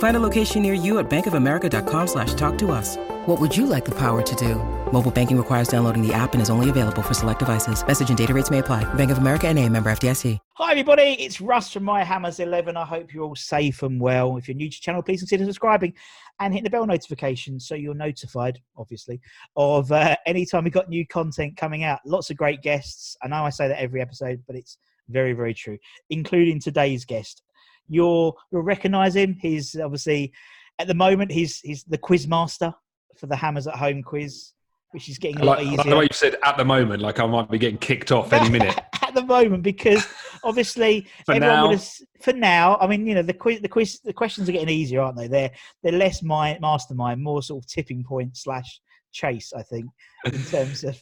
Find a location near you at bankofamerica.com slash talk to us. What would you like the power to do? Mobile banking requires downloading the app and is only available for select devices. Message and data rates may apply. Bank of America and a member FDIC. Hi, everybody. It's Russ from My Hammers 11. I hope you're all safe and well. If you're new to the channel, please consider subscribing and hit the bell notification so you're notified, obviously, of uh, anytime we've got new content coming out. Lots of great guests. I know I say that every episode, but it's very, very true, including today's guest. You'll, you'll recognize him. He's obviously, at the moment, he's, he's the quiz master for the Hammers at Home quiz, which is getting a lot like, easier. like the way you said at the moment, like I might be getting kicked off any minute. at the moment because obviously For everyone now. would have for now i mean you know the quiz the quiz the questions are getting easier aren't they they're they're less my mastermind more sort of tipping point slash chase i think in terms of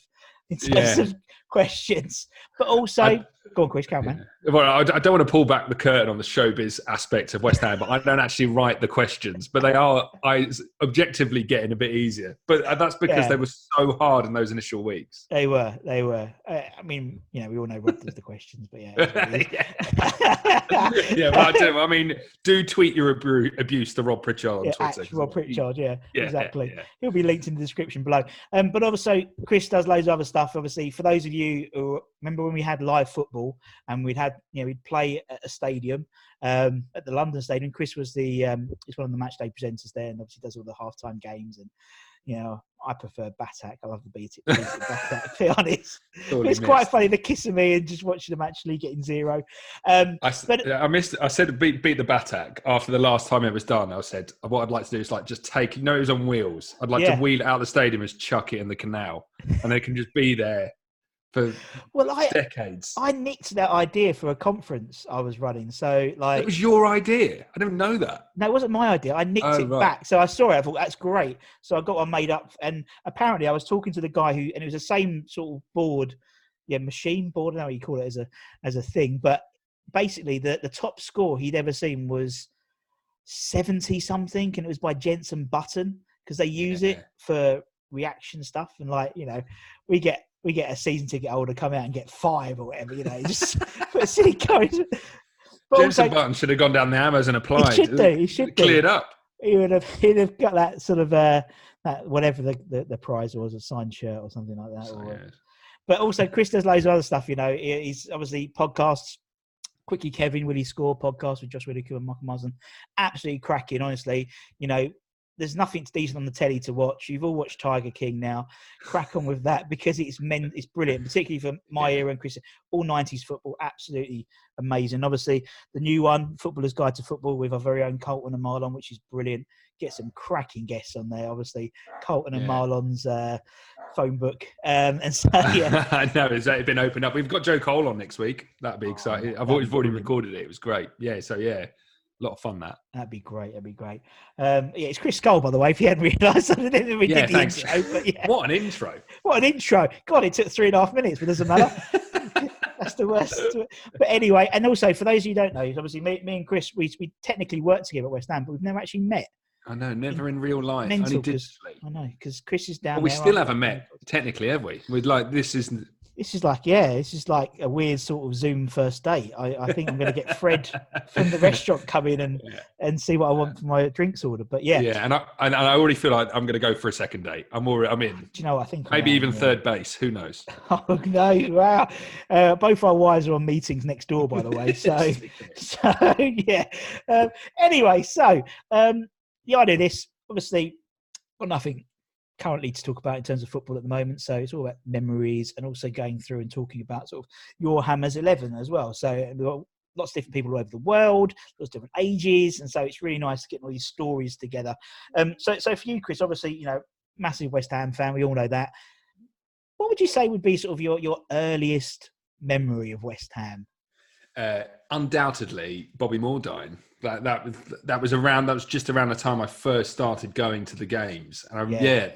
in terms Yeah. of questions but also I- go on chris carry on, man Well, I, I don't want to pull back the curtain on the showbiz aspect of West Ham, but I don't actually write the questions. But they are, I objectively getting a bit easier. But uh, that's because Yeah. they were so hard in those initial weeks. they were they were uh, i mean you know we all know what does the questions but yeah, it's what it is. yeah, but I, do, I mean, do tweet your abu- abuse to Rob Pritchard on yeah, Twitter. Rob Pritchard, yeah, Yeah, exactly. yeah. He'll be linked in the description below. Um, but also, Chris does loads of other stuff. Obviously, for those of you who remember when we had live football and we'd had, you know, we'd play at a stadium, um, at the London Stadium. Chris was the, um, he's one of the match day presenters there, and obviously does all the halftime games. And you know, I prefer Batak. I love the beat it, beat it Batak. To be honest, Sorely it's quite funny the kissing me and just watching them actually getting zero. Um, I, But- I missed. I said beat beat the Batak after the last time it was done. I said what I'd like to do is like just take. You know, it was on wheels. I'd like Yeah. to wheel it out of the stadium and chuck it in the canal, and they can just be there for well, I decades. I nicked that idea for a conference I was running. So like it was your idea. I didn't know that. No, it wasn't my idea. I nicked Oh, it right. back. So I saw it. I thought that's great. So I got one made up. And apparently, I was talking to the guy who, and it was the same sort of board, yeah, machine board. I don't know you call it as a as a thing, but basically, the the top score he'd ever seen was seventy something, and it was by Jensen Button because they use Yeah. it for reaction stuff. And like you know, we get we get a season ticket holder come out and get five or whatever. You know, just for a silly coins. But Jensen also, Button should have gone down the Amazon and applied. He should do, he should do. Cleared up. he would have he'd have got that sort of uh that whatever the, the, the prize was a signed shirt or something like that So, or, but also chris does loads of other stuff you know He- he's obviously podcasts quickly kevin will he score podcast with josh widdicombe and michael marsden absolutely cracking honestly you know there's nothing decent on the telly to watch. You've all watched Tiger King now. Crack on with that because it's men. It's brilliant, particularly for my era and Chris. All '90s football, absolutely amazing. Obviously, the new one, Footballer's Guide to Football, with our very own Carlton and Marlon, which is brilliant. Get some cracking guests on there. Obviously, Carlton and Yeah. Marlon's uh, phone book, um, and so yeah, I know it's uh, been opened up. We've got Joe Cole on next week. That'd be exciting. I've that'd always be already recorded it. It was great. Yeah. So yeah, a lot of fun that. that'd be great. That'd be great. Um, yeah, it's Chris Scull, by the way. If you hadn't realised, I didn't we Yeah, did the thanks. intro, but yeah. What an intro! What an intro! God, it took three and a half minutes, but it doesn't matter. That's the worst. But anyway, and also for those of you who don't know, obviously me, me and Chris, we, we technically worked together at West Ham, but we've never actually met. I know, never in real life, Mental, only digitally. I know because Chris is down. But we there, still haven't met technically, have we? We're like, this is This is like, yeah, this is like a weird sort of Zoom first date. I, I think I'm going to get Fred from the restaurant come in and, Yeah. and see what I want for my drinks order. But yeah, Yeah, and I and I already feel like I'm going to go for a second date. I'm already, I'm in. do you know what I think? Maybe am, even third base. Who knows? Oh no! Wow. Uh, both our wives are on meetings next door, by the way. So, so yeah. Um, anyway, so um, the idea of this, obviously, got nothing currently to talk about in terms of football at the moment. So it's all about memories and also going through and talking about sort of your Hammers eleven as well. So got lots of different people all over the world, lots of different ages, and so it's really nice getting all these stories together. Um, so, so for you, Chris, obviously, you know, massive West Ham fan, we all know that. What would you say would be sort of your your earliest memory of West Ham? Uh, undoubtedly Bobby Moordine. That that was that was around that was just around the time I first started going to the games. And I, Yeah. yeah,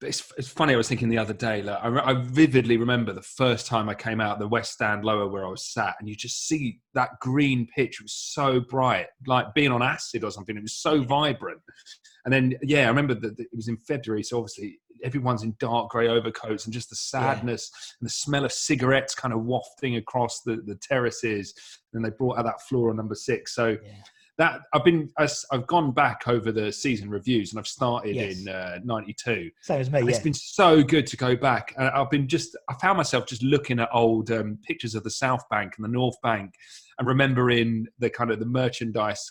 But it's it's funny. I was thinking the other day. Like, I, I vividly remember the first time I came out the West Stand lower where I was sat, and you just see that green pitch was so bright, like being on acid or something. It was so vibrant. And then yeah, I remember that it was in February, so obviously everyone's in dark grey overcoats, and just the sadness and the smell of cigarettes kind of wafting across the, the terraces. And they brought out that floor on number six. So Yeah. that I've been I've gone back over the season reviews, and I've started Yes. in uh, '92. Same as me, yeah. It's been so good to go back. And I've been just, I found myself just looking at old um, pictures of the South Bank and the North Bank and remembering the kind of the merchandise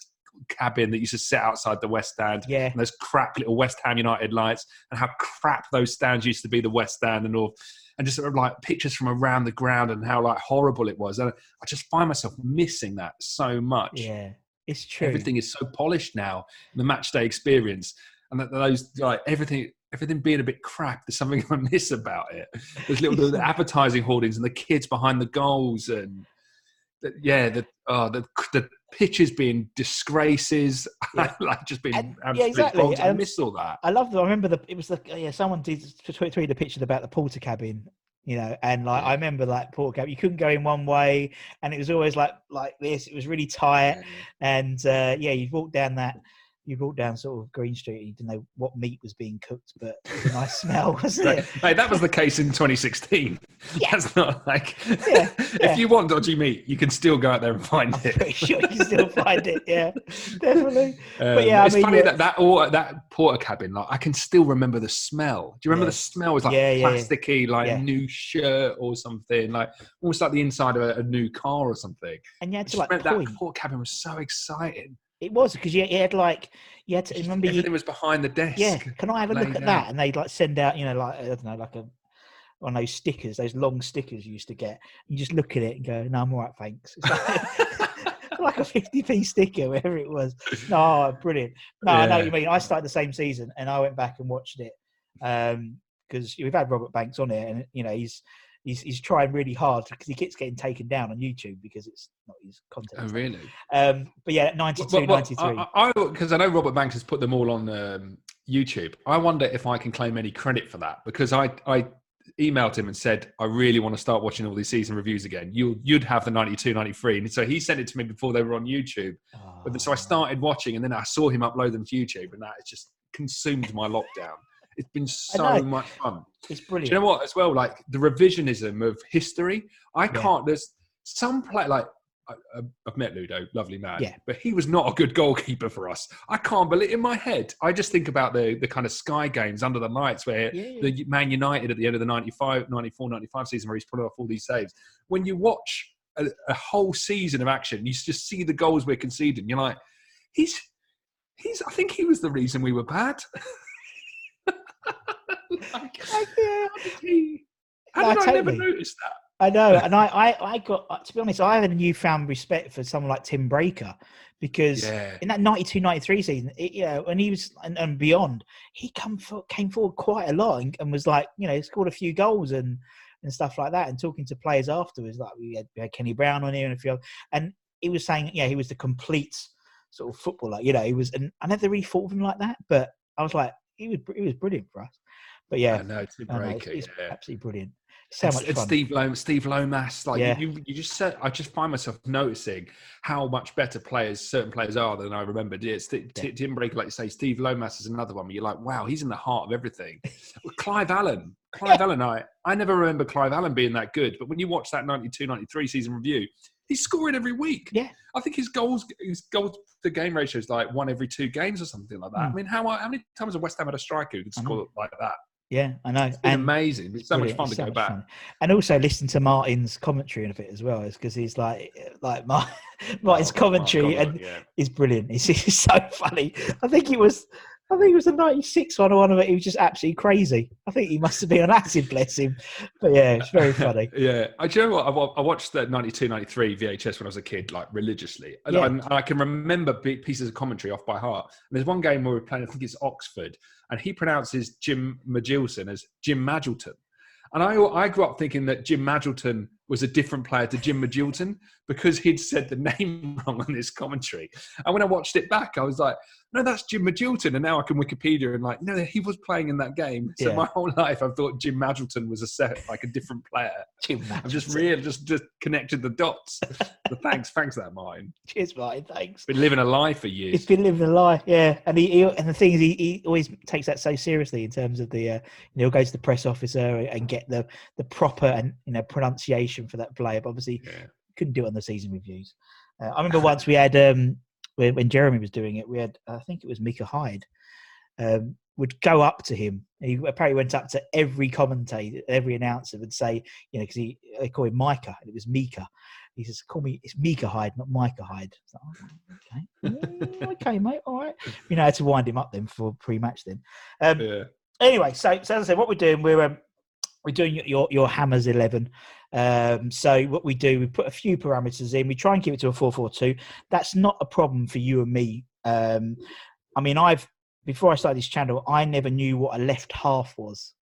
cabin that used to sit outside the West Stand. Yeah. And those crap little West Ham United lights and how crap those stands used to be, the West Stand and North. And just sort of like pictures from around the ground and how like horrible it was. And I just find myself missing that so much Yeah. It's true. everything is so polished now the match day experience and that those like everything everything being a bit crap there's something i miss about it there's little the advertising hoardings and the kids behind the goals and the, yeah the oh the the pitches being disgraces Yeah. like just being And- yeah, exactly, i and- miss all that I love the. I remember the. It was the. Yeah, someone did tweet a picture about the Portakabin. You know, and like I remember like Portakabin, you couldn't go in one way, and it was always like like this. It was really tight, and uh, yeah, you walked down that. You walked down sort of Green Street, and you didn't know what meat was being cooked, but it was a nice smell, wasn't it? Hey, that was the case in 2016. Yeah. That's not like Yeah, yeah. if you want dodgy meat, you can still go out there and find I'm it. pretty sure you can still find it. Yeah, definitely. Um, yeah, I it's mean, funny yeah. that that or, that Portakabin, like I can still remember the smell. Do you remember the smell? It was like plasticky, like new shirt or something, like almost like the inside of a, a new car or something. And you had to like that Portakabin was so exciting. It was because you, you had like you had to remember you, was behind the desk. Yeah, can I have a look at out. that? And they'd like send out, you know, like I don't know, like a on those stickers, those long stickers you used to get. You just look at it and go, "No, I'm all right, thanks." Like, a 50p sticker, wherever it was. No, brilliant. No, I know what you mean. I started the same season, and I went back and watched it um, because we've had Robert Banks on it, and you know he's. He's, he's trying really hard because he keeps getting taken down on YouTube because it's not his content. Oh, really? Um, but yeah, 92, 93. I because I, know Robert Banks has put them all on um, YouTube. I wonder if I can claim any credit for that because I I emailed him and said I really want to start watching all these season reviews again. You you'd have the 92, 93. and so he sent it to me before they were on YouTube. But so I Oh. started watching, and then I saw him upload them to YouTube, and that has just consumed my lockdown. It's been so much fun. It's Do brilliant. you know what? As well, like the revisionism of history. I Yeah. can't. There's some play like I- I've met Ludo, lovely man. Yeah. But he was not a good goalkeeper for us. I can't believe in my head. I just think about the the kind of Sky games under the lights where Yeah. the Man United at the end of the 95, 94, 95 season where he's pulling off all these saves. When you watch a, a whole season of action, you just see the goals we're conceding. You're like, he's he's. I think he was the reason we were bad. like, yeah. how did he? How No, did I never totally. notice that? I know, and I, I, I got uh, to be honest, I have a newfound respect for someone like Tim Breacker because Yeah. in that 92, 93 season, it, you know, when he was and, and beyond, he come for, came forward quite a lot and, and was like, you know, he scored a few goals and and stuff like that. And talking to players afterwards, like we had, we had Kenny Brown on here and a few, other, and he was saying, yeah, he was the complete sort of footballer. You know, he was, and I never really thought of him like that, but I was like, he was, he was brilliant for us. But yeah, no, know, Tim I know, it's, it's yeah. absolutely brilliant. So much fun. Steve Lomas, Steve Lomas, like Yeah. you, you just said, I just find myself noticing how much better players certain players are than I remembered. Yeah, St- Yeah. Tim Breacker, like you say, Steve Lomas is another one where you're like, wow, he's in the heart of everything. Clive Allen, Clive Allen, I, I never remember Clive Allen being that good, but when you watch that 92 93 season review, he's scoring every week. Yeah. I think his goals his goals to game ratio is like one every two games or something like that. Mm. I mean, how how many times have West Ham had a striker who could score like that? Yeah, I know. It's And amazing. It's so much fun It's to so go back. fun. And also listen to Martin's commentary of it as well, is because he's like, like Mar- Martin's Oh, oh commentary God, and yeah. is brilliant. He's, he's so funny. I think it was, I think it was the '96 one or one of it. He was just absolutely crazy. I think he must have been on acid, bless him. But yeah, it's very funny. yeah, I do you know what I, I watched the 92, 93 VHS when I was a kid, like religiously, and, Yeah. and I can remember big pieces of commentary off by heart. And there's one game where we're playing, I think it's Oxford, and he pronounces Jim Magilton as Jim Magilton, and I I grew up thinking that Jim Magilton was a different player to Jim Magilton because he'd said the name wrong on his commentary. And when I watched it back, I was like, no, that's Jim Magilton. And now I can Wikipedia and like, no, he was playing in that game. So Yeah. my whole life I've thought Jim Magilton was a set like a different player. Jim I've just really just just connected the dots. thanks, thanks for that, Martin. Cheers, Martin. Thanks. Been living a lie for He's years. been living a lie, yeah. And he, he and the thing is, he, he always takes that so seriously in terms of the, uh, you know, he'll go to the press officer and get the the proper and you know pronunciation for that player. But obviously, Yeah. Couldn't do it on the season reviews. Uh, I remember once we had um when, when Jeremy was doing it, we had I think it was Mika Hyde um, would go up to him. He apparently went up to every commentator, every announcer, would say, you know, because he they call him Micah, and it was Mika. He says, "Call me, it's Mika Hyde, not Micah Hyde." Like, "Oh, okay, Mm, okay, mate, all right. You know how to wind him up then for pre-match then. Um, Yeah. anyway, so, so as I said, what we're doing, we're um, we're doing your- your hammers eleven. Um, so what we do, we put a few parameters in. We try and keep it to a four four two. That's not a problem for you and me. Um, I mean, I've before I started this channel, I never knew what a left half was,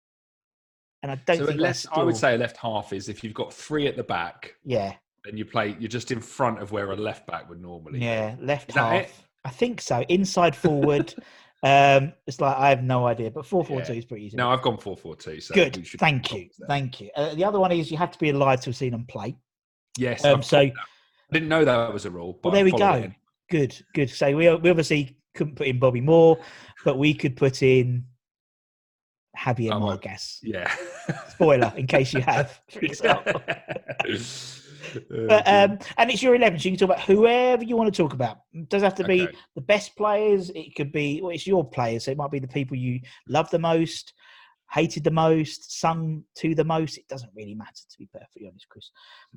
and I don't So think unless that's I would say a left half is if you've got three at the back yeah, and you play, you're just in front of where a left back would normally. yeah, left half. it? I think so. Inside forward. um, it's like I have no idea, but four four two is pretty easy. No, I've gone four four two. So Good. Thank you. Thank you. Uh, the other one is you have to be alive to have seen them play. Yes. Um, so. I didn't know that was a rule. But Well, there we go. good, good. So we we obviously couldn't put in Bobby Moore, but we could put in Javier Oh, Margas. Yeah. Spoiler, in case you have, But um, and it's your eleven, so you can talk about whoever you want to talk about. It doesn't have to be Okay. the best players. It could be well, it's your players. So it might be the people you love the most, hated the most, sung to the most. It doesn't really matter, to be perfectly honest, Chris.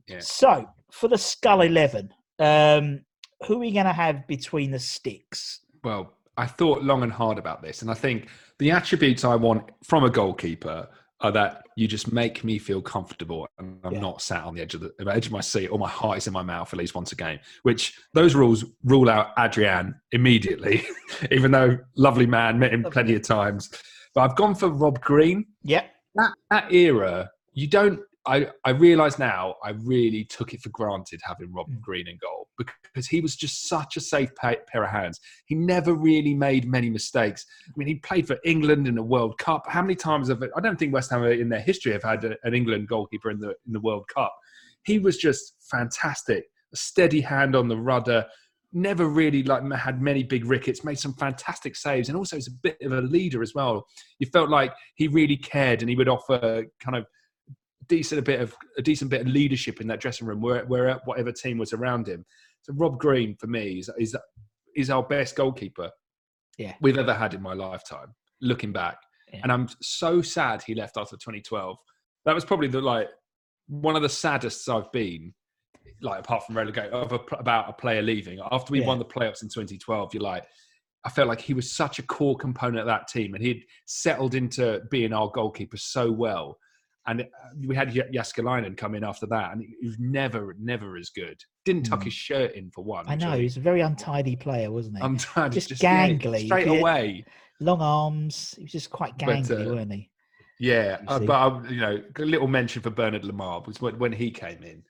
Yeah. So for the Scull Eleven, um, who are we going to have between the sticks? Well, I thought long and hard about this, and I think the attributes I want from a goalkeeper are that you just make me feel comfortable, and I'm Yeah. not sat on the edge of the, the edge of my seat, or my heart is in my mouth at least once a game. Which those rules rule out Adrian immediately, even though lovely man, met him plenty of times. But I've gone for Rob Green. Yep. that that era, you don't. I I realise now. I really took it for granted having Rob Mm. Green in goal because he was just such a safe pa- pair of hands. He never really made many mistakes. I mean, he played for England in the World Cup. How many times have I don't think West Ham in their history have had a- an England goalkeeper in the in the World Cup. He was just fantastic. A steady hand on the rudder. Never really like had many big rickets. Made some fantastic saves, and also was a bit of a leader as well. You felt like he really cared, and he would offer kind of decent a bit of a decent bit of leadership in that dressing room, where, where whatever team was around him. So Rob Green for me is is is our best goalkeeper Yeah. we've ever had in my lifetime. Looking back, Yeah. and I'm so sad he left after 2012. That was probably the like one of the saddest I've been. Like apart from relegate of a, about a player leaving after we Yeah. won the playoffs in 2012, you're like. I felt like he was such a core component of that team, and he'd settled into being our goalkeeper so well. And uh, we had Jääskeläinen come in after that, and he was never, never as good. Didn't tuck Mm. his shirt in for one. I know actually. he's a very untidy player, wasn't he? To Just just, yeah, gangly. straight away. Long arms. He was just quite But, gangly, uh, weren't he? Yeah, uh, but I, you know, a little mention for Bernard Lama was when, when he came in.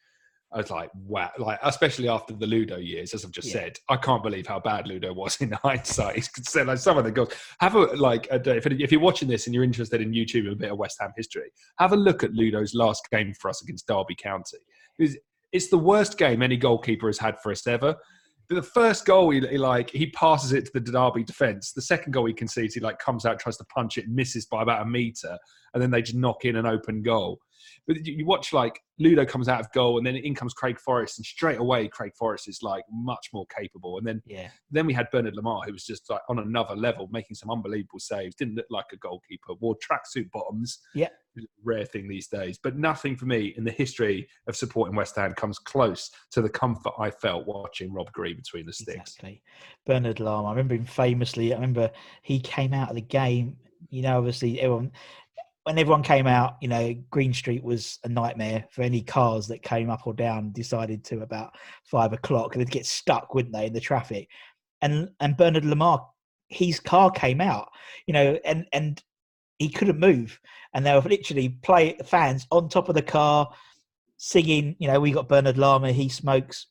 I was like, wow! Like, especially after the Ludo years, as I've just Yeah. said, I can't believe how bad Ludo was in hindsight. He's said like some of the goals. Have a like, don't- if, if you're watching this and you're interested in YouTube and a bit of West Ham history, have a look at Ludo's last game for us against Derby County. It's, it's the worst game any goalkeeper has had for us ever. the first goal, he, he, like he passes it to the Derby defence. The second goal he concedes, he like comes out, tries to punch it, misses by about a meter, and then they just knock in an open goal. But you watch like Ludo comes out of goal, and then in comes Craig Forrest, and straight away Craig Forrest is like much more capable. And then yeah, then we had Bernard Lama, who was just like on another level, making some unbelievable saves. Didn't look like a goalkeeper. Wore tracksuit bottoms. Yeah, rare thing these days. But nothing for me in the history of supporting West Ham comes close to the comfort I felt watching Rob Green between the sticks. Exactly. Bernard Lama. I remember him famously. I remember he came out of the game. You know, obviously everyone when everyone came out, you know, Green Street was a nightmare for any cars that came up or down. Decided to about five o'clock, they'd get stuck, wouldn't they, in the traffic? And and Bernard Lama, his car came out, you know, and and he couldn't move, and they were literally play fans on top of the car, singing. You know, we got Bernard Lama, he smokes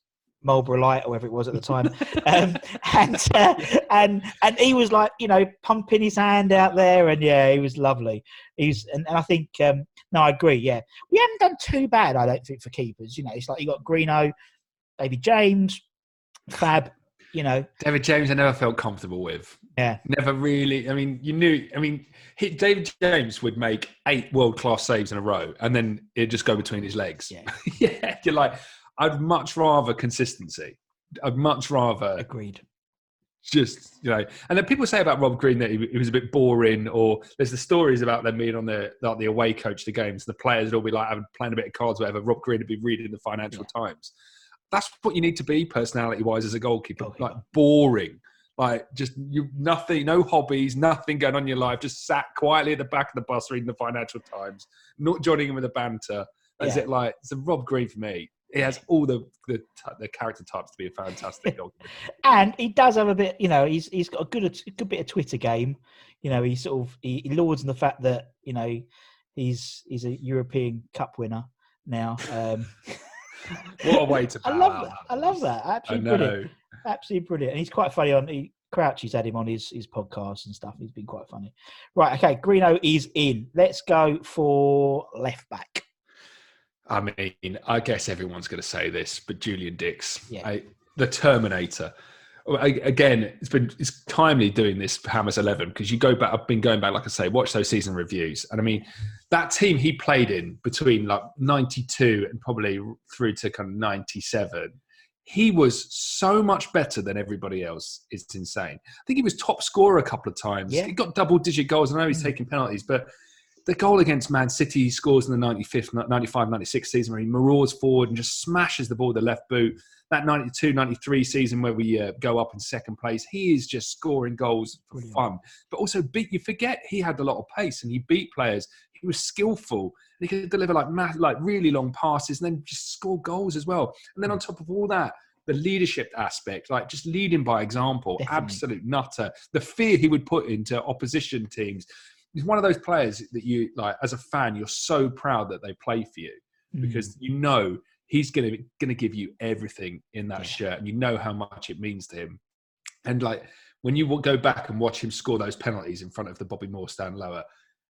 Marlboro Light or whatever it was at the time, um, and uh, and and he was like you know pumping his hand out there, and yeah, he was lovely. He's and, and I think um, no, I agree. Yeah, we haven't done too bad, I don't think, for keepers. You know, it's like you got Greeno, David James, Fab. You know, David James, I never felt comfortable with. Yeah, never really. I mean, you knew. I mean, he, David James would make eight world class saves in a row, and then it'd just go between his legs. Yeah, yeah. You're like I'd much rather consistency. I'd much rather agreed. Just you know, and then people say about Rob Green that he, he was a bit boring, or there's the stories about them being on the like the away coach the games. The players would all be like having playing a bit of cards, whatever. Rob Green would be reading the Financial yeah. Times. That's what you need to be personality wise as a goalkeeper. goalkeeper. Like boring, like just you nothing, no hobbies, nothing going on in your life. Just sat quietly at the back of the bus reading the Financial Times, not joining in with the banter. Is yeah. it like it's a Rob Green for me? He has all the the, the character types to be a fantastic dog. and he does have a bit, you know, he's he's got a good a good bit of Twitter game. You know, he sort of he, he lauds in the fact that you know he's he's a European Cup winner now. Um, what a way to! I love that. I love that. Absolutely brilliant. Absolutely brilliant. And he's quite funny on. He, Crouchy's had him on his his podcast and stuff. He's been quite funny. Right. Okay. Greeno is in. Let's go for left back. I mean, I guess everyone's going to say this, but Julian Dicks, yeah. I, the Terminator. Again, it's been it's timely doing this Hammers Eleven because you go back. I've been going back, like I say, watch those season reviews, and I mean that team he played in between like '92 and probably through to kind of '97. He was so much better than everybody else. It's insane. I think he was top scorer a couple of times. Yeah. He got double digit goals. I know he's mm. taking penalties, but the goal against Man City he scores in the 95th, 95, 96 season where he marauders forward and just smashes the ball with the left boot. That 92, 93 season where we uh, go up in second place, he is just scoring goals for Brilliant. fun. But also, beat you forget he had a lot of pace and he beat players. He was skillful. And he could deliver like like really long passes and then just score goals as well. And then on top of all that, the leadership aspect, like just leading by example, Definitely. absolute nutter. The fear he would put into opposition teams, he's one of those players that you like as a fan you're so proud that they play for you mm. because you know he's gonna gonna give you everything in that yeah. shirt and you know how much it means to him and like when you go back and watch him score those penalties in front of the Bobby Moore stand lower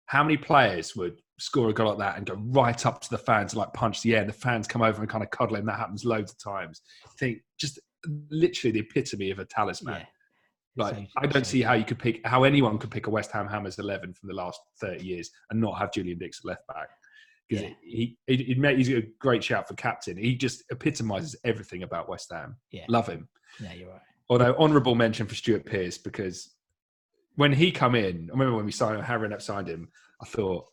how many players would score a goal like that and go right up to the fans and like punch the air and the fans come over and kind of cuddle him that happens loads of times I think just literally the epitome of a talisman yeah. Like, I don't see how you could pick how anyone could pick a West Ham Hammers eleven from the last thirty years and not have Julian Dicks left back because yeah. he, he, he he's a great shout for captain. He just epitomises everything about West Ham. Yeah, love him. Yeah, you're right. Although honourable mention for Stuart Pearce because when he come in, I remember when we signed Harry up signed him. I thought,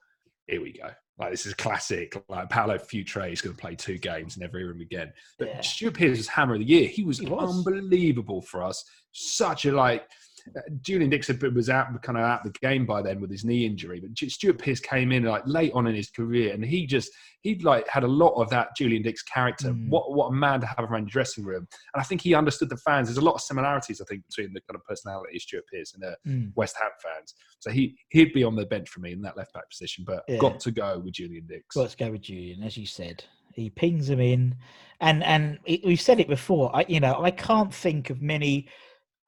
here we go. Like this is classic. Like Paulo Futre is going to play two games, and never hear him again. But yeah. Stuart Pearce was hammer of the year. He was, he was, unbelievable for us. Such a like. Uh, Julian Dixon was out, kind of out the game by then with his knee injury. But Stuart Pearce came in like late on in his career, and he just he like had a lot of that Julian Dicks character. Mm. What what a man to have around the dressing room. And I think he understood the fans. There's a lot of similarities, I think, between the kind of personality of Stuart Pearce and the mm. West Ham fans. So he he'd be on the bench for me in that left back position. But yeah. got to go with Julian Dicks. Got to go with Julian, as you said. He pings him in, and and we've said it before. I you know I can't think of many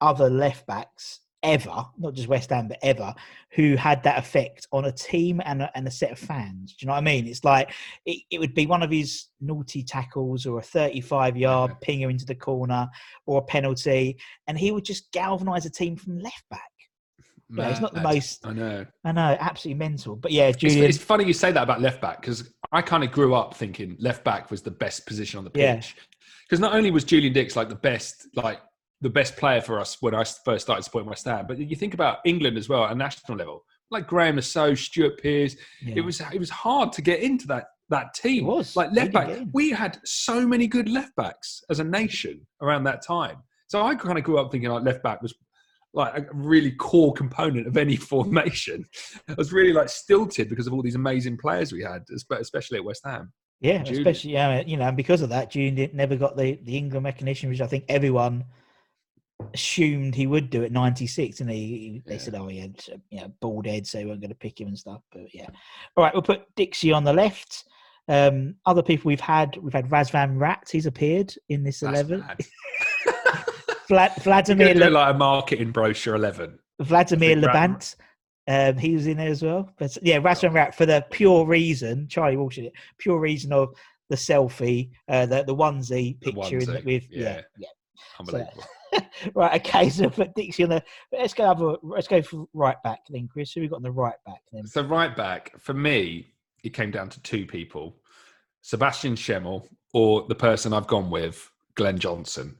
other left backs ever, not just West Ham, but ever, who had that effect on a team and a, and a set of fans. Do you know what I mean? It's like it, it would be one of his naughty tackles or a 35 yard Yeah. pinger into the corner or a penalty, and he would just galvanise a team from left back. Yeah, it's not the most- I know. I know, absolutely mental. But yeah, It's, Julian. it's funny you say that about left back because I kind of grew up thinking left back was the best position on the pitch. Because not only was Julian Dicks like the best, like the best player for us when I first started supporting West Ham, but you think about England as well at national level, like Graeme Le Saux, Stuart Pearce. yeah. It was it was hard to get into that that team. It was. like left back. We had so many good left backs as a nation around that time. So I kind of grew up thinking like left back was like a really core component of any formation. I was really like stilted because of all these amazing players we had, espe- especially at West Ham. Yeah, Julian. especially yeah, you know, and because of that, didn't, never got the the England recognition, which I think everyone assumed he would do at 96 and he, he- they Yeah. said oh he had uh, you know bald head so they weren't going to pick him and stuff but yeah all right we'll put dixie on the left um other people we've had we've had razvan rat he's appeared in this That's 11 mad. Vla- vladimir Le- like a marketing brochure eleven. vladimir Big labant um he was in there as well but yeah razvan rat for the pure reason charlie walsh it pure reason of the selfie uh the, the onesie The picture in onesie, with yeah yeah. yeah Unbelievable. right, okay, so Dixie on the. Let's go. Have a, let's go for right back then, Chris. Who we got on the right back then? So right back for me, it came down to two people: Sebastian Schemmel or the person I've gone with, Glenn Johnson.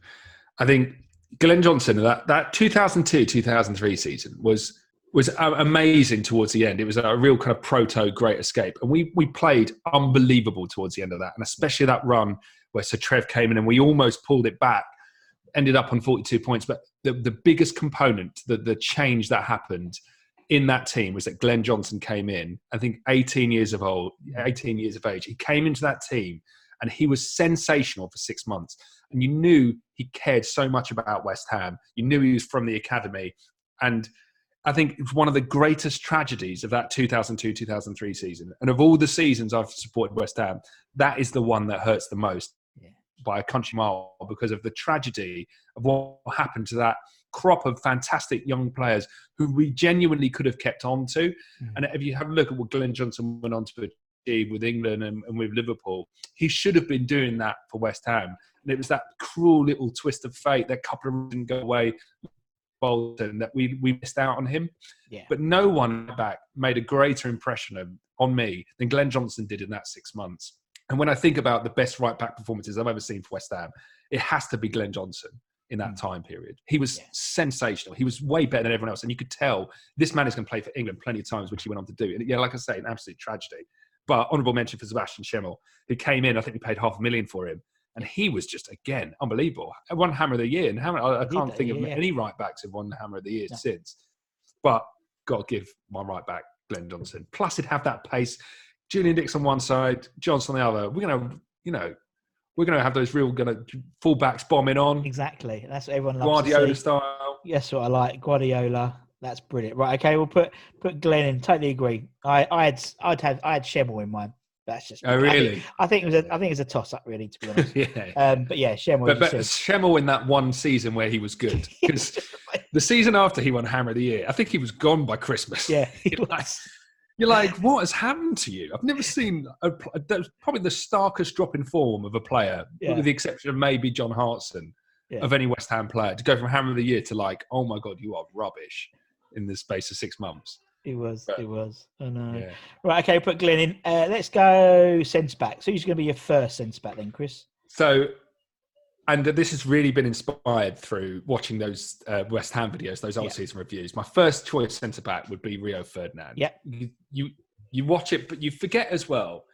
I think Glenn Johnson that that 2002 2003 season was was uh, amazing towards the end. It was a real kind of proto Great Escape, and we we played unbelievable towards the end of that, and especially that run where Sir Trev came in and we almost pulled it back. Ended up on 42 points, but the, the biggest component, the, the change that happened in that team was that Glenn Johnson came in. I think 18 years of old, 18 years of age. He came into that team and he was sensational for six months. And you knew he cared so much about West Ham. You knew he was from the academy. And I think it's one of the greatest tragedies of that 2002 2003 season. And of all the seasons I've supported West Ham, that is the one that hurts the most. By a country mile because of the tragedy of what happened to that crop of fantastic young players who we genuinely could have kept on to. Mm. And if you have a look at what Glenn Johnson went on to achieve with England and, and with Liverpool, he should have been doing that for West Ham. And it was that cruel little twist of fate that couple of didn't go away. Bolton that we we missed out on him, Yeah, but no one back made a greater impression on me than Glenn Johnson did in that six months. And when I think about the best right back performances I've ever seen for West Ham, it has to be Glenn Johnson in that Mm. time period. He was Yeah. sensational. He was way better than everyone else. And you could tell this man is going to play for England plenty of times, which he went on to do. And yeah, like I say, an absolute tragedy. But honourable mention for Sebastian Schemmel, who came in, I think we paid half a million for him. And he was just, again, unbelievable. One hammer of the year. And hammer, I, I can't think of yeah, any right backs who've won the hammer of the year No. since. But got to give my right back, Glenn Johnson. Plus, he'd have that pace. Julian Dicks on one side, Johnson on the other. We're going to, you know, we're going to have those real going to fullbacks bombing on. exactly. That's what everyone loves. Guardiola style. Yes, what I like. Guardiola. That's brilliant. Right. Okay. We'll put put Glenn in. Totally agree. I I had I'd have I had Schemmel in mine. That's just. Oh, I think- really? I think, it was a I think it was a toss up really to be honest. yeah. Um, but yeah, Schemmel. But, but. Schemmel in that one season where he was good. Because the season after he won Hammer of the Year, I think he was gone by Christmas. yeah, he was. You're like, what has happened to you? I've never seen a, that's probably the starkest drop in form of a player, Yeah. with the exception of maybe John Hartson, Yeah. of any West Ham player, to go from Hammer of the Year to like, oh my God, you are rubbish in the space of six months. It was. But- He was. I know. Yeah. Right. Okay. Put Glenn in. Uh, let's go centre back. So who's going to be your first centre back then, Chris? So, and this has really been inspired through watching those uh, West Ham videos, those old Yeah. season reviews. My first choice centre back would be Rio Ferdinand. Yeah. You, you you watch it, but you forget as well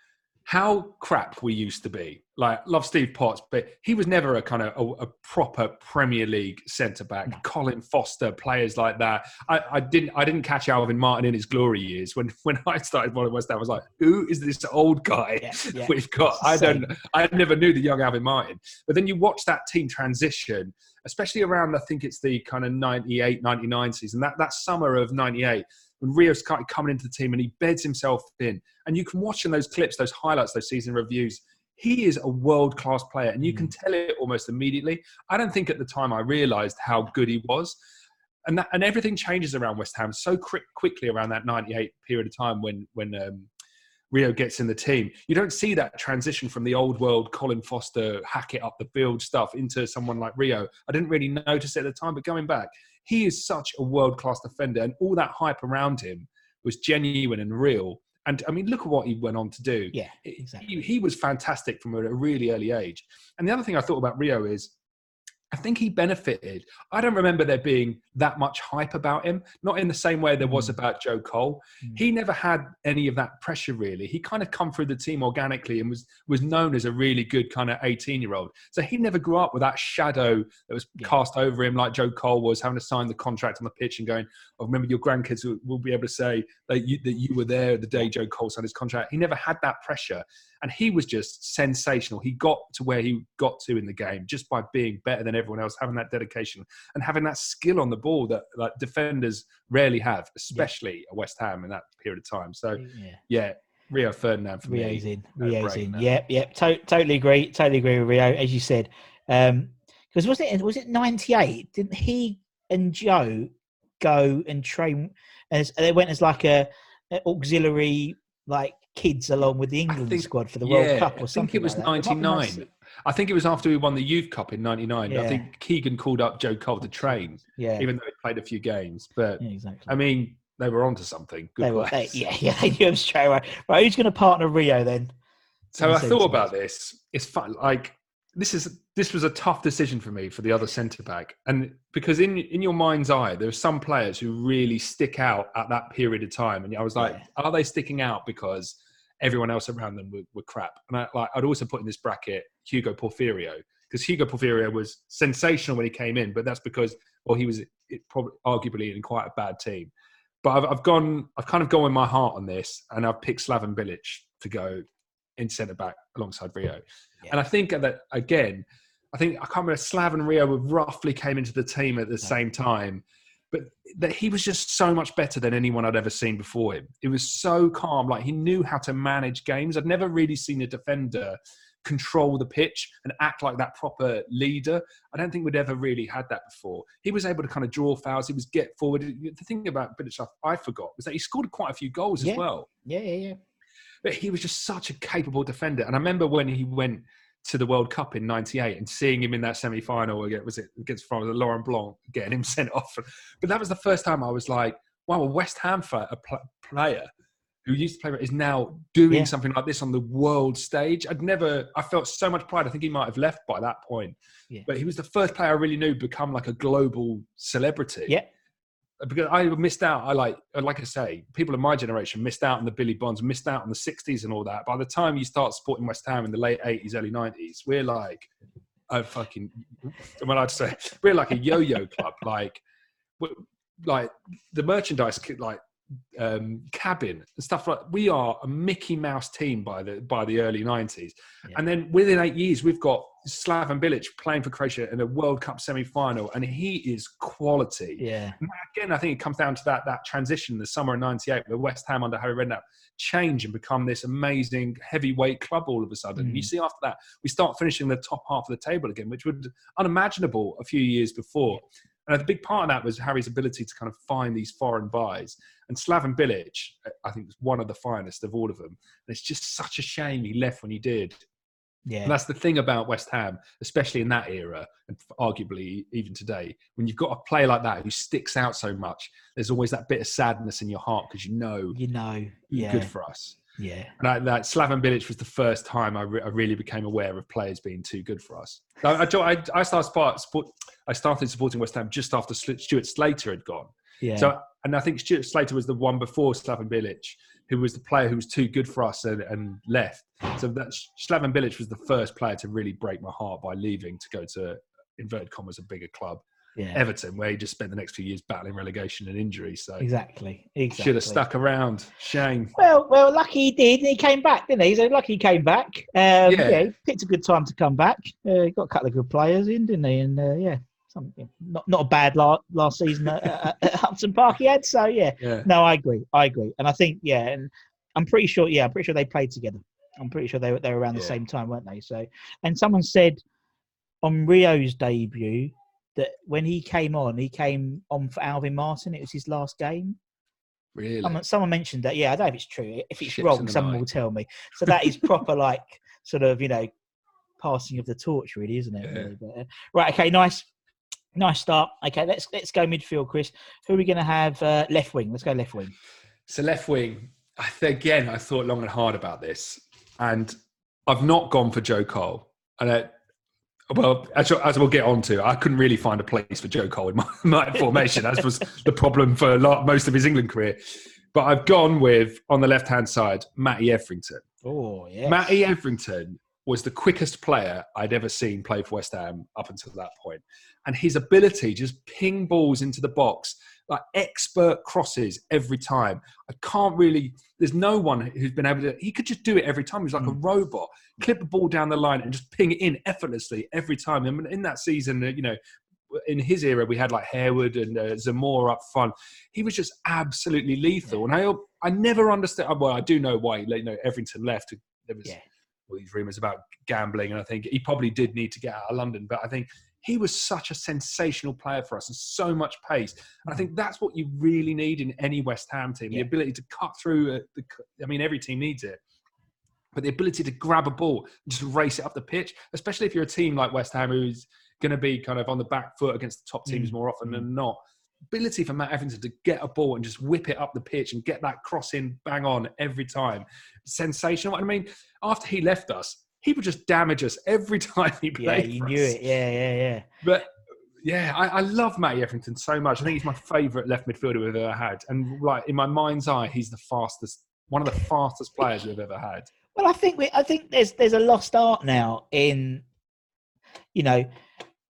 how crap we used to be. Like, love Steve Potts, but he was never a kind of a, a proper Premier League centre back. No. Colin Foster, players like that. I, I didn't I didn't catch Alvin Martin in his glory years. When when I started following West Ham, I was like, who is this old guy? Yeah. Yeah. we've got. I don't. I never knew the young Alvin Martin. But then you watch that team transition, especially around, I think it's the kind of 98, 99 season, that, that summer of 98, when Rio started coming into the team and he beds himself in. And you can watch in those clips, those highlights, those season reviews. He is a world class player, and you can tell it almost immediately. I don't think at the time I realized how good he was. and that, and everything changes around West Ham so quick, quickly around that 98 period of time when when um, Rio gets in the team. You don't see that transition from the old world Colin Foster hack it up the field stuff into someone like Rio. I didn't really notice it at the time, but going back, he is such a world class defender, and all that hype around him was genuine and real. And I mean, look at what he went on to do. Yeah, exactly. He, he was fantastic from a really early age. And the other thing I thought about Rio is I think he benefited. I don't remember there being that much hype about him, not in the same way there was Mm. about Joe Cole. Mm. He never had any of that pressure really. He kind of come through the team organically and was was known as a really good kind of 18 year old. So he never grew up with that shadow that was Yeah. cast over him like Joe Cole was having to sign the contract on the pitch and going, "Oh, remember your grandkids will, will be able to say that you, that you were there the day Joe Cole signed his contract." He never had that pressure and he was just sensational. He got to where he got to in the game just by being better than everyone else, having that dedication and having that skill on the ball that like defenders rarely have, especially at West Ham in that period of time. So yeah. yeah, Rio Ferdinand for Rio's me. in. no Rio's in. Uh, yep, yep. To- totally agree. Totally agree with Rio, as you said. Um, because was it was it ninety eight? Didn't he and Joe go and train? As they went as like a, a auxiliary like kids along with the England think- squad for the World Cup or I think it was like that. might be 99. I think it was after we won the Youth Cup in '99. I think Keegan called up Joe Cole to train, Yeah, even though he played a few games. But yeah, exactly. I mean, they were onto something. Good they were, they, yeah, yeah, they knew him straight away. Right, who's going to partner Rio then? So I thought about this. It's fun. Like this is this was a tough decision for me for the other centre back, and because in in your mind's eye, there are some players who really stick out at that period of time, and I was like, Yeah. are they sticking out because everyone else around them were, were crap? And I like I'd also put in this bracket Hugo Porfirio because Hugo Porfirio was sensational when he came in, but that's because well he was it probably arguably in quite a bad team. But I've, I've gone, I've kind of gone with my heart on this, and I've picked Slaven Bilic to go in centre back alongside Rio. Yeah. And I think that again, I think I can't remember Slav and Rio roughly came into the team at the same time, but that he was just so much better than anyone I'd ever seen before him. It was so calm, like he knew how to manage games. I'd never really seen a defender control the pitch and act like that proper leader. I don't think we'd ever really had that before. He was able to kind of draw fouls. He was get forward. The thing about Bilic I forgot was that he scored quite a few goals Yeah. as well Yeah, yeah, yeah. But he was just such a capable defender. And I remember when he went to the World Cup in '98 and seeing him in that semi-final again was it against France, Laurent Blanc, getting him sent off. But that was the first time I was like, "Wow, a West Ham fa- a pl- player who used to play is now doing Yeah. something like this on the world stage." I'd never, I felt so much pride. I think he might have left by that point, Yeah. but he was the first player I really knew become like a global celebrity Yeah. Because I missed out. I like, like I say, people in my generation missed out on the Billy Bonds, missed out on the '60s and all that. By the time you start supporting West Ham in the late '80s, early '90s, we're like, a fucking, when I'd say we're like a yo-yo club, like, like the merchandise, like um, cabin and stuff like. We are a Mickey Mouse team by the by the early '90s, Yeah. and then within eight years, we've got Slaven Bilic playing for Croatia in a World Cup semi-final, and he is quality Yeah. again, I think it comes down to that that transition, the summer of '98, where West Ham under Harry Redknapp change and become this amazing heavyweight club all of a sudden. Mm. You see, after that, we start finishing the top half of the table again, which would unimaginable a few years before. And a big part of that was Harry's ability to kind of find these foreign buys. And Slaven Bilic, uh, I think, was one of the finest of all of them. And it's just such a shame he left when he did. Yeah. And that's the thing about West Ham, especially in that era, and arguably even today, when you've got a player like that who sticks out so much, there's always that bit of sadness in your heart because you know you know. Yeah. good for us. yeah. And I, that Slaven Bilic was the first time I, re- I really became aware of players being too good for us. I, I, I, I started support, I started supporting West Ham just after Stuart Slater had gone. Yeah. So, and I think Stuart Slater was the one before Slaven Bilic, who was the player who was too good for us and, and left. So that Slaven Bilic was the first player to really break my heart by leaving to go to inverted commas a bigger club, yeah. Everton, where he just spent the next few years battling relegation and injury. So Exactly. Exactly. should have stuck around. Shame. Well, well, lucky he did. and He came back, didn't he? So lucky he came back. Um, Yeah. yeah. picked a good time to come back. Uh, he got a couple of good players in, didn't he? And uh, yeah, something not not a bad last last season at, at, at Upton Park he had. So yeah, Yeah. no, I agree. I agree, and I think yeah, and I'm pretty sure. Yeah, I'm pretty sure they played together. I'm pretty sure they were they were around the same time, weren't they? So, and someone said on Rio's debut that when he came on, he came on for Alvin Martin. It was his last game. Really? Someone, someone mentioned that. Yeah, I don't know if it's true. If it's Ships wrong, someone night. will tell me. So that is proper, like sort of you know, passing of the torch, really, isn't it? Yeah. Really? But, uh, right. Okay. Nice. Nice start. Okay. Let's let's go midfield, Chris. Who are we going to have uh, left wing? Let's go left wing. So left wing, I th- again, I thought long and hard about this, and I've not gone for Joe Cole. And I, well, as, as we'll get on to, I couldn't really find a place for Joe Cole in my, my formation, as was the problem for a lot, most of his England career. But I've gone with on the left hand side, Matty Etherington. Oh yeah. Matty Etherington was the quickest player I'd ever seen play for West Ham up until that point. And his ability just ping balls into the box, like expert crosses every time. I can't really, there's no one who's been able to, he could just do it every time. He was like a robot, clip a ball down the line and just ping it in effortlessly every time. And in that season, uh, you know, in his era, we had like Harewood and uh, Zamora up front. He was just absolutely lethal. And I, I never understood. Well, I do know why. You know, Etherington left. There was Yeah. All these rumours about gambling, and I think he probably did need to get out of London. But I think he was such a sensational player for us and so much pace. And I think that's what you really need in any West Ham team: Yeah. the ability to cut through. uh the, I mean, every team needs it. But the ability to grab a ball and just race it up the pitch, especially if you're a team like West Ham who's going to be kind of on the back foot against the top teams Mm, more often than not. Ability for Matt Etherington to get a ball and just whip it up the pitch and get that cross in bang on every time. Sensational. I mean, after he left us, he would just damage us every time he played. Yeah, you knew us. it. Yeah, yeah, yeah. But yeah, I, I love Matty Etherington so much. I think he's my favourite left midfielder we've ever had. And like in my mind's eye, he's the fastest, one of the fastest players we've ever had. Well, I think we, I think there's there's a lost art now in, you know,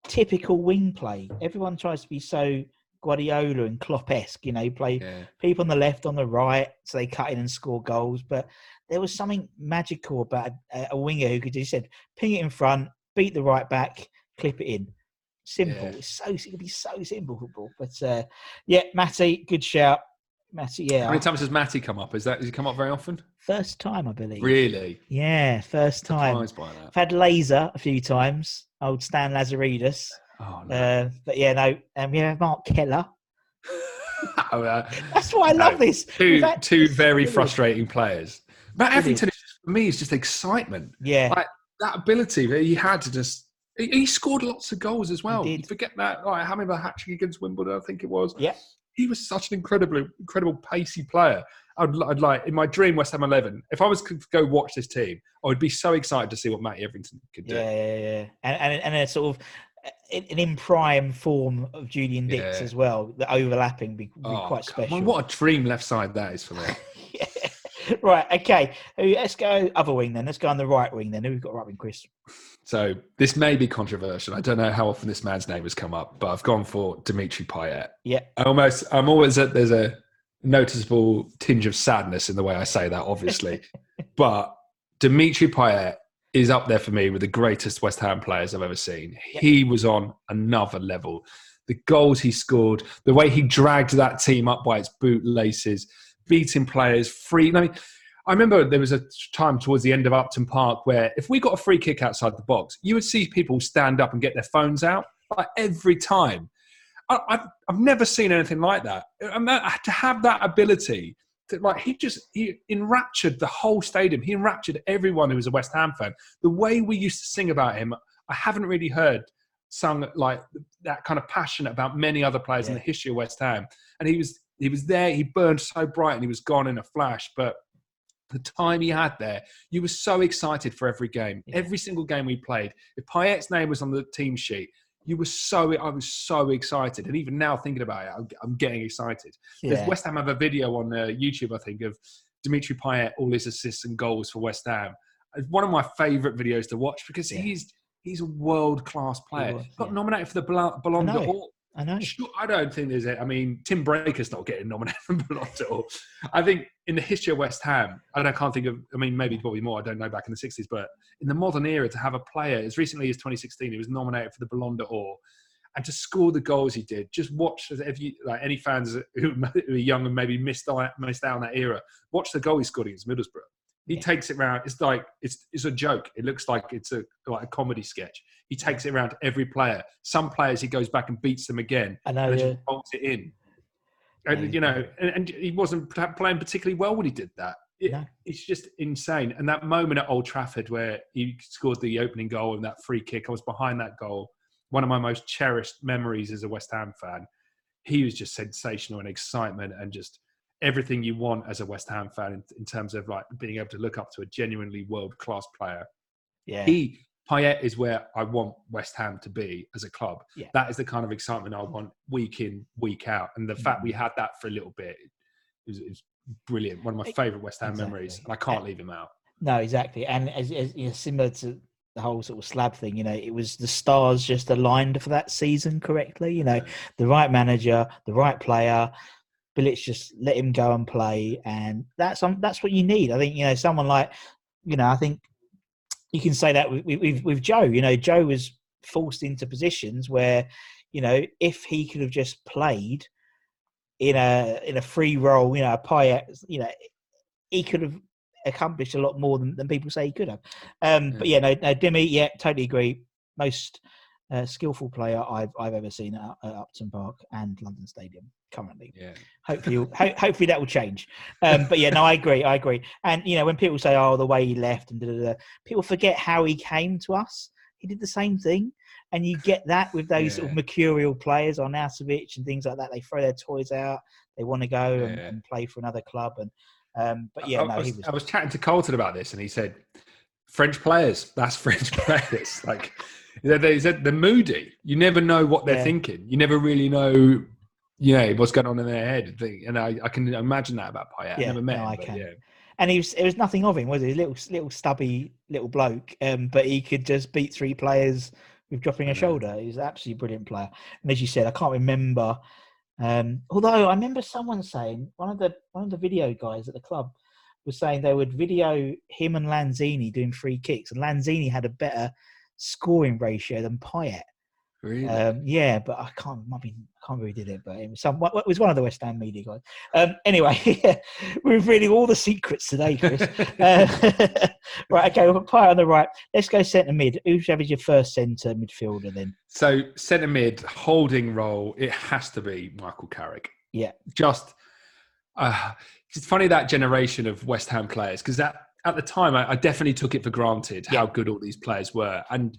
typical wing play. Everyone tries to be so Guardiola and Klopp-esque. You know, play Yeah. people on the left, on the right, so they cut in and score goals. But there was something magical about a, a winger who could, you said, ping it in front, beat the right back, clip it in. Simple. Yeah. It's so it could be so simple football. But uh, yeah, Matty, good shout. Matty, yeah, How many times has Matty come up? Is that does he come up very often? first time I believe. Really? Yeah, first time. Surprised by that. I've had Laser a few times. Old Stan Lazaridis. Oh, no. Uh, but yeah, no. Um, yeah, Marc Keller. Oh, uh, That's why I love No. this. two had- two very frustrating players. Matt Etherington is just, for me is just excitement. Yeah, Like that ability that he had to just. He, he scored lots of goals as well. You forget that. Like having a hat trick against Wimbledon, I think it was. yeah. He was such an incredible, incredible pacey player. I'd, I'd like in my dream West Ham Eleven. If I was to go watch this team, I would be so excited to see what Matty Etherington could do. Yeah, yeah, yeah. And, and, and a sort of an in prime form of Julian Dicks Yeah. as well. The overlapping be, be Oh, quite come on, special. what a dream left side that is for me. Yeah. Right, okay. Let's go other wing then. Let's go on the right wing then. Who we've got right wing, Chris? So this may be controversial. I don't know how often this man's name has come up, but I've gone for Dimitri Payet. Yeah. I almost, I'm always at, there's a noticeable tinge of sadness in the way I say that, obviously. but Dimitri Payet is up there for me with the greatest West Ham players I've ever seen. He was on another level. The goals he scored, the way he dragged that team up by its bootlaces, beating players free. I mean, I remember there was a time towards the end of Upton Park where if we got a free kick outside the box, you would see people stand up and get their phones out like every time. I, I've, I've never seen anything like that. And that, to have that ability, like he just he enraptured the whole stadium. He enraptured everyone who was a West Ham fan. The way we used to sing about him, I haven't really heard sung like that kind of passion about many other players in the history of West Ham. And he was he was there. He burned so bright, and he was gone in a flash. But the time he had there, you were so excited for every game. Yeah. Every single game we played. If Payet's name was on the team sheet, you were so I was so excited. And even now thinking about it, I'm, I'm getting excited. There's Yeah. West Ham have a video on uh, YouTube, I think, of Dimitri Payet, all his assists and goals for West Ham. It's one of my favourite videos to watch because Yeah. he's he's a world class player. was, Got yeah. nominated for the Ballon d'Or. I know. Sure, I don't think there's. A, I mean, Tim Breacker's not getting nominated for Ballon d'Or. I think in the history of West Ham, I, I can't think of. I mean, maybe probably more. I don't know back in the '60s, but in the modern era, to have a player as recently as 2016, he was nominated for the Ballon d'Or, and to score the goals he did. Just watch if you like any fans who, who are young and maybe missed out, missed out on that era. Watch the goal he scored against Middlesbrough. He Yeah. takes it round. It's like it's it's a joke. It looks like it's a like a comedy sketch. He takes it around to every player. Some players he goes back and beats them again, I know. and Yeah. just bolts it in. And Yeah. you know, and, and he wasn't playing particularly well when he did that. It- No. It's just insane. And that moment at Old Trafford where he scored the opening goal and that free kick, I was behind that goal. One of my most cherished memories as a West Ham fan. He was just sensational and excitement and just everything you want as a West Ham fan in, in terms of like being able to look up to a genuinely world class player. yeah. He Payet is where I want West Ham to be as a club. Yeah. That is the kind of excitement I want week in, week out. And the fact mm. we had that for a little bit is, is brilliant. One of my favourite West Ham memories. And I can't leave him out. No, exactly, and as, as you know, similar to the whole sort of slab thing, you know, it was the stars just aligned for that season correctly. You know, the right manager, the right player. Bilic just let him go and play, and that's um, that's what you need. I think you know someone like, you know, I think you can say that with, with, with Joe. You know, Joe was forced into positions where, you know, if he could have just played in a in a free role, you know, a Payet, you know, he could have accomplished a lot more than, than people say he could have. Um, But yeah, no, no, Dimmy, yeah, totally agree. Most uh, skillful player I've I've ever seen at, at Upton Park and London Stadium currently. Yeah. Hopefully, you'll- ho- hopefully that will change. Um, but yeah, no, I agree. I agree. And you know, when people say, "Oh, the way he left," and da, da, da, people forget how he came to us. He did the same thing, and you get that with those sort of mercurial players on Arnautovic and things like that. They throw their toys out. They want to go and, Yeah. and play for another club. And um, but yeah, I, no, was, he was. I was chatting to Carlton about this, and he said, "French players, that's French players. like they, they said they're moody. You never know what they're Yeah. thinking. You never really know, know, what's going on in their head. And I, I can imagine that about Payet. I Yeah, never met no, him, I can. yeah, and he was it was nothing of him, was he? Little little stubby little bloke, um, but he could just beat three players with dropping a shoulder. He was an absolutely brilliant player. And as you said, I can't remember. Um, although I remember someone saying one of the one of the video guys at the club was saying they would video him and Lanzini doing free kicks, and Lanzini had a better scoring ratio than Payet. Really. Um, yeah, but I can't. I mean, I can't remember who did it, but it was some. It was one of the West Ham media guys. Um, anyway, we're revealing all the secrets today, Chris. Uh, right, okay, we'll Pie on the right. Let's go centre mid. Who's having your first centre midfielder then? So centre mid holding role, it has to be Michael Carrick. Yeah. Just uh, it's funny that generation of West Ham players because that at the time I, I definitely took it for granted how good all these players were, and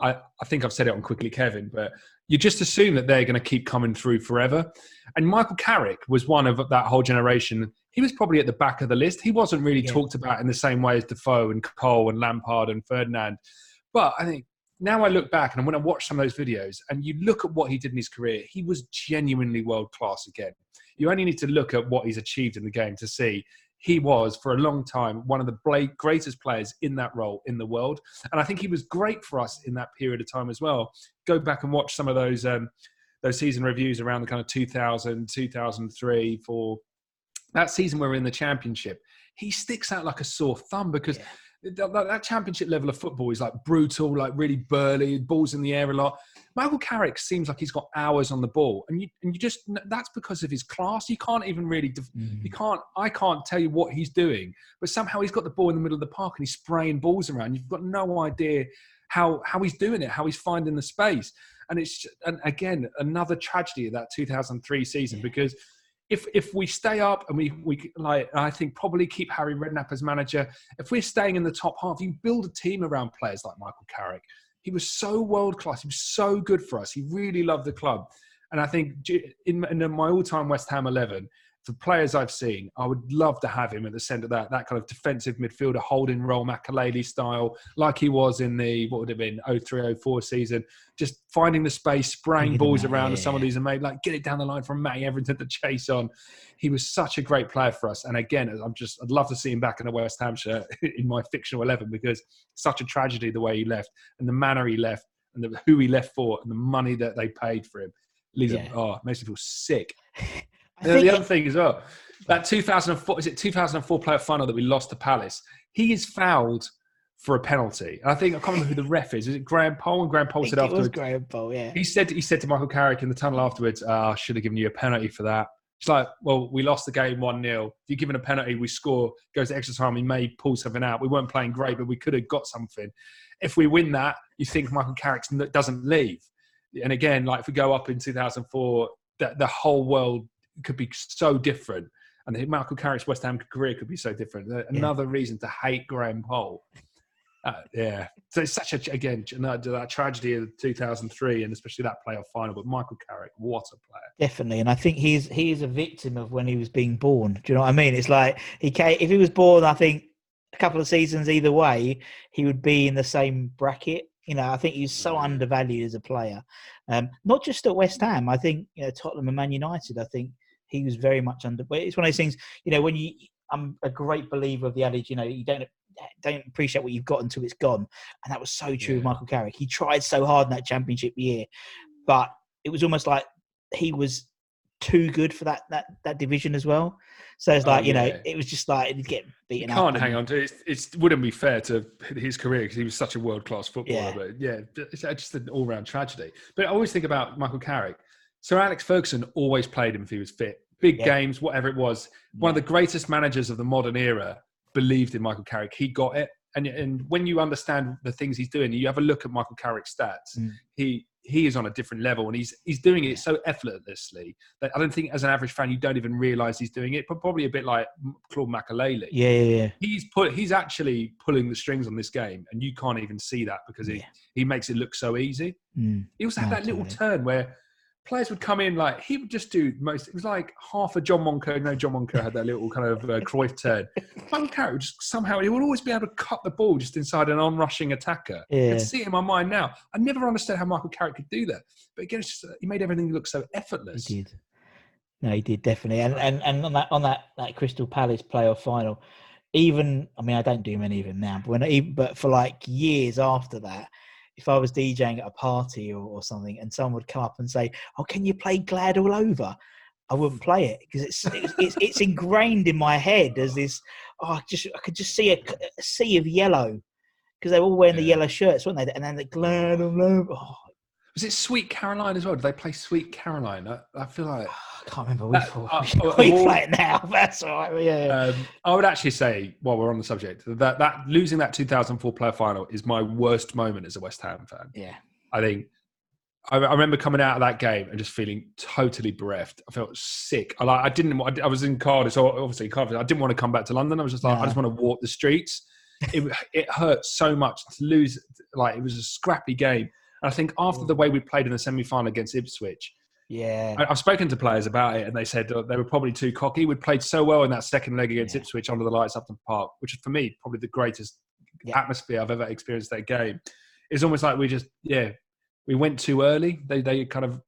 I, I think I've said it on quickly, Kevin, but you just assume that they're going to keep coming through forever. And Michael Carrick was one of that whole generation. He was probably at the back of the list. He wasn't really Yeah. talked about in the same way as Defoe and Cole and Lampard and Ferdinand. But I think now I look back and when I watch some of those videos and you look at what he did in his career, he was genuinely world class again. You only need to look at what he's achieved in the game to see he was for a long time one of the greatest players in that role in the world. And I think he was great for us in that period of time as well. Go back and watch some of those um, those season reviews around the kind of 2000, 2003 for that season we were in the championship. He sticks out like a sore thumb because that, that- that championship level of football is like brutal, like really burly, balls in the air a lot. Michael Carrick seems like he's got hours on the ball, and you and you just that's because of his class. You can't even really, def- you mm. can't. I can't tell you what he's doing, but somehow he's got the ball in the middle of the park and he's spraying balls around. You've got no idea how how he's doing it, how he's finding the space, and it's and again another tragedy of that 2003 season because if if we stay up and we we like I think probably keep Harry Redknapp as manager. If we're staying in the top half, you build a team around players like Michael Carrick. He was so world class. He was so good for us. He really loved the club, and I think in, in my all-time West Ham eleven, for players I've seen, I would love to have him at the centre of that that kind of defensive midfielder holding role, Makélélé style, like he was in the what would have been 0304 season, just finding the space, spraying balls around, and some of these are made like get it down the line from Matty Etherington to chase on. He was such a great player for us, and again, I'm just I'd love to see him back in a West Ham shirt in my fictional eleven because such a tragedy the way he left and the manner he left and the, who he left for and the money that they paid for him. Leaves Yeah. oh, makes me feel sick. I the other thing as well, that 2004 is it 2004 playoff final that we lost to Palace. He is fouled for a penalty. And I think I can't remember who the ref is. Is it Graham Poll? And Graham Poll said it was afterwards. Graham Poll, yeah. He said he said to Michael Carrick in the tunnel afterwards, oh, "I should have given you a penalty for that." It's like, well, we lost the game 1 0. If you're given a penalty, we score, goes to extra time, we may pull something out. We weren't playing great, but we could have got something. If we win that, you think Michael Carrick doesn't leave. And again, like if we go up in 2004, the, the whole world could be so different. And Michael Carrick's West Ham career could be so different. Another yeah. reason to hate Graham Poll. Uh, yeah. So it's such a, again, that tragedy of 2003 and especially that playoff final. But Michael Carrick, what a player. Definitely. And I think he's he's a victim of when he was being born. Do you know what I mean? It's like he came, if he was born, I think a couple of seasons either way, he would be in the same bracket. You know, I think he's so undervalued as a player. Um, not just at West Ham. I think, you know, Tottenham and Man United, I think he was very much under. But it's one of those things, you know, when you, I'm a great believer of the adage, you know, you don't don't appreciate what you've got until it's gone. And that was so true yeah. with Michael Carrick. He tried so hard in that championship year, but it was almost like he was too good for that that that division as well. So it's oh, like oh, you yeah. know, it was just like he'd get beaten. You can't hang on to it. It wouldn't be fair to his career because he was such a world class footballer. Yeah. But yeah, it's just an all round tragedy. But I always think about Michael Carrick. Sir Alex Ferguson always played him if he was fit. Big yeah. games, whatever it was. One of the greatest managers of the modern era believed in Michael Carrick. He got it. And, and when you understand the things he's doing, you have a look at Michael Carrick's stats. Mm. He he is on a different level, and he's he's doing it so effortlessly that I don't think, as an average fan, you don't even realise he's doing it. But probably a bit like Claude Makélélé. Yeah, yeah, yeah. He's put he's actually pulling the strings on this game, and you can't even see that because he yeah. he makes it look so easy. Mm. He also had that little turn where players would come in like he would just do most. It was like half a John Moncur. No, John Moncur had that little kind of uh, Cruyff turn. Michael Carrick would just somehow he would always be able to cut the ball just inside an onrushing attacker. Yeah. I can see it in my mind now. I never understood how Michael Carrick could do that, but again, just, uh, he made everything look so effortless. He did. No, he did definitely. And and and on that on that that Crystal Palace playoff final, even I mean I don't do many of them now, but when but for like years after that if I was DJing at a party or, or something and someone would come up and say, "Oh, can you play Glad All Over?" I wouldn't play it because it's, it's, it's it's ingrained in my head as this. Oh, I just I could just see a, a sea of yellow because they were all wearing yeah. the yellow shirts, weren't they? And then the Glad All Over. Oh, was it Sweet Caroline as well? Did they play Sweet Caroline? I, I feel like I can't remember. That, uh, we play it now. That's all right. Yeah. Um, I would actually say, while we're on the subject, that that losing that 2004 player final is my worst moment as a West Ham fan. Yeah. I think I, I, remember coming out of that game and just feeling totally bereft. I felt sick. I like I didn't. I, was in Cardiff, so obviously Cardiff. I didn't want to come back to London. I was just like, I just want to walk the streets. It it hurt so much to lose. Like it was a scrappy game. And I think after the way we played in the semi final against Ipswich, yeah, I, have spoken to players about it, and they said they were probably too cocky. We'd played so well in that second leg against yeah. Ipswich under the lights up the park, which is for me probably the greatest yeah. atmosphere I've ever experienced that game. It's almost like we just yeah we went too early. They they kind of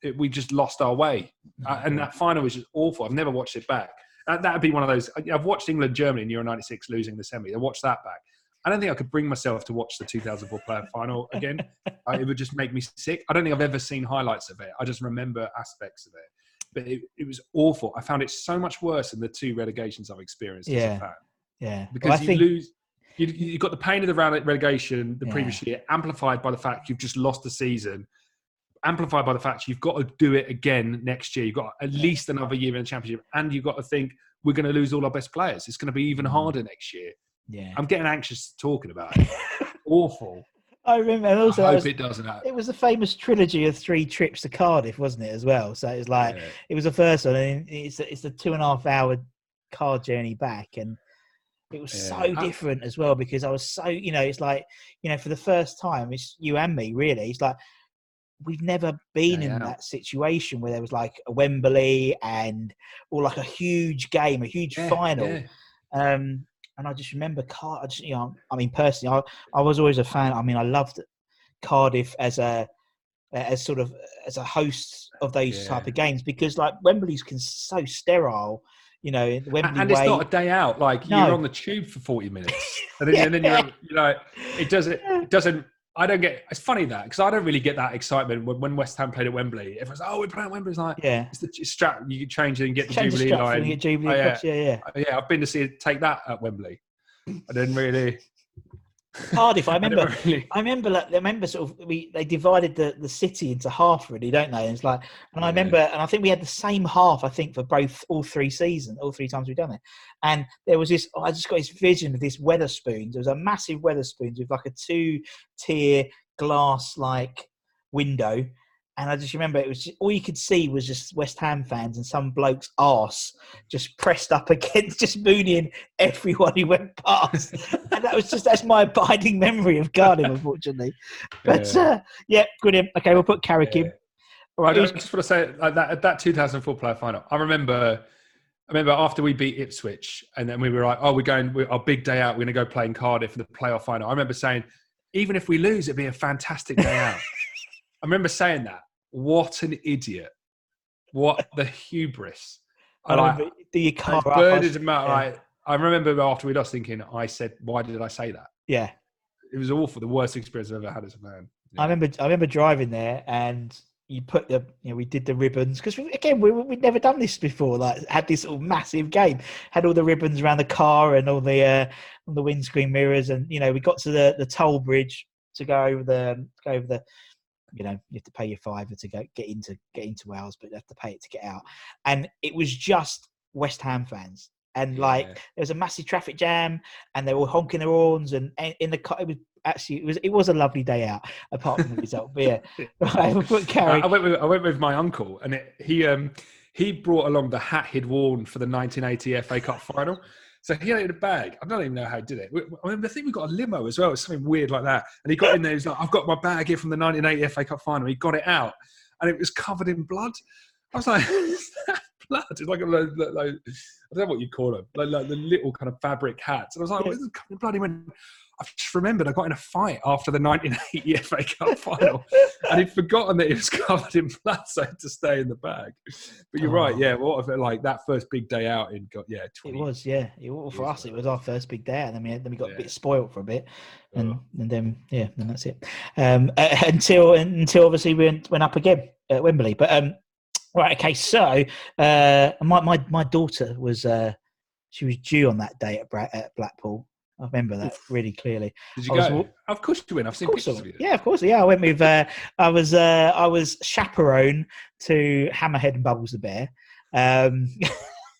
it, we just lost our way, mm-hmm. and that final was just awful. I've never watched it back. That would be one of those. I've watched England Germany in Euro '96 losing the semi. I watched that back. I don't think I could bring myself to watch the 2004 player final again. I, it would just make me sick. I don't think I've ever seen highlights of it. I just remember aspects of it. But it, it was awful. I found it so much worse than the two relegations I've experienced yeah. as a fan. Yeah. Because well, you think... lose. You, you got the pain of the relegation the yeah. previous year, amplified by the fact you've just lost the season, amplified by the fact you've got to do it again next year. You've got at least another year in the championship, and you've got to think we're going to lose all our best players. It's going to be even mm. harder next year. Yeah, I'm getting anxious talking about it. Awful. I remember. And also, I hope was, it doesn't. Happen. It was a famous trilogy of three trips to Cardiff, wasn't it? As well. So it was like yeah. it was the first one, and it's a, it's a two and a half hour car journey back, and it was yeah. so different as well because I was so you know it's like you know for the first time it's you and me really. It's like we've never been yeah, in that situation where there was like a Wembley and or like a huge game, a huge final. Um, and I just remember Car. I just, you know, I mean, personally, I, I was always a fan. I mean, I loved Cardiff as a as sort of as a host of those yeah. type of games because like Wembley's can so sterile. You know, Wembley and it's way. not a day out. Like no. you're on the tube for forty minutes, and then, yeah. and then you're, you know, it doesn't, it doesn't I don't get. It's funny that because I don't really get that excitement when, when West Ham played at Wembley. Everyone's like, "Oh, we're playing at Wembley." It's like, yeah, it's the strap. You can change it and get the change Jubilee the line. Get Jubilee oh, yeah. yeah, yeah, oh, yeah. I've been to see it, take that at Wembley. I didn't really. Cardiff. I I remember. really- I remember, like, I remember, sort of, we they divided the, the city into half, really, don't they? And it's like, and I remember, and I think we had the same half, I think, for both all three seasons, all three times we've done it. And there was this, I just got this vision of this Wetherspoons. There was a massive Wetherspoons with like a two tier glass like window. And I just remember it was just, all you could see was just West Ham fans and some bloke's arse just pressed up against, just mooning everyone who went past. and that was just that's my abiding memory of Cardiff, unfortunately. But Yeah. uh, yeah, brilliant. Okay, we'll put Carrick in. Yeah. All I right, just want to say like that that 2004 playoff final. I remember, I remember after we beat Ipswich, and then we were like, "Oh, we're going we our big day out. We're going to go play in Cardiff for the playoff final." I remember saying, "Even if we lose, it'd be a fantastic day out." I remember saying that. What an idiot! What the hubris! I like, remember, car I up, him out. yeah. Like, I remember after we lost, thinking, "I said, why did I say that?" yeah. It was awful. The worst experience I've ever had as a fan. I remember I remember driving there and you put the you know we did the ribbons because again we we'd never done this before like had this sort of massive game had all the ribbons around the car and all the uh on the windscreen mirrors and you know we got to the the toll bridge to go over the go over the you know you have to pay your fiver to go get into get into Wales but you have to pay it to get out and it was just West Ham fans and like Yeah. there was a massive traffic jam and they were honking their horns and and in the car it was actually it was it was a lovely day out apart from the result but yeah right, I, I went with I went with my uncle, and it, he um he brought along the hat he'd worn for the 1980 FA Cup final. So he had it in a bag. I don't even know how he did it. I mean, I think we got a limo as well. Something weird like that. And he got in there. He's like, "I've got my bag here from the 1980 FA Cup final." He got it out, and it was covered in blood. I was like, "Is that blood?" It's like, a, like, like I don't know what you call them, like, like the little kind of fabric hats. And I was like, Yeah. "What is this covered in blood?" I've just remembered I got in a fight after the 1980 FA Cup final and he'd forgotten that it was covered in blood, so I had to stay in the bag. But you're right, Oh. yeah. What if it like that first big day out in got yeah, It was, yeah. It, well, for us, it was our first big day, out, and then we then we got a bit spoiled for a bit, and Oh. and then yeah, then that's it. Um, uh, until until obviously we went, went up again at Wembley. But um, right, okay. So uh, my my my daughter was uh, she was due on that day at, Bra- at Blackpool. I remember that really clearly. Did you I go? wa- of course you win. I've seen Of pictures of you. went. Yeah, of course. Yeah, I went with. Uh, I was. Uh, I was chaperone to Hammerhead and Bubbles the Bear. Um,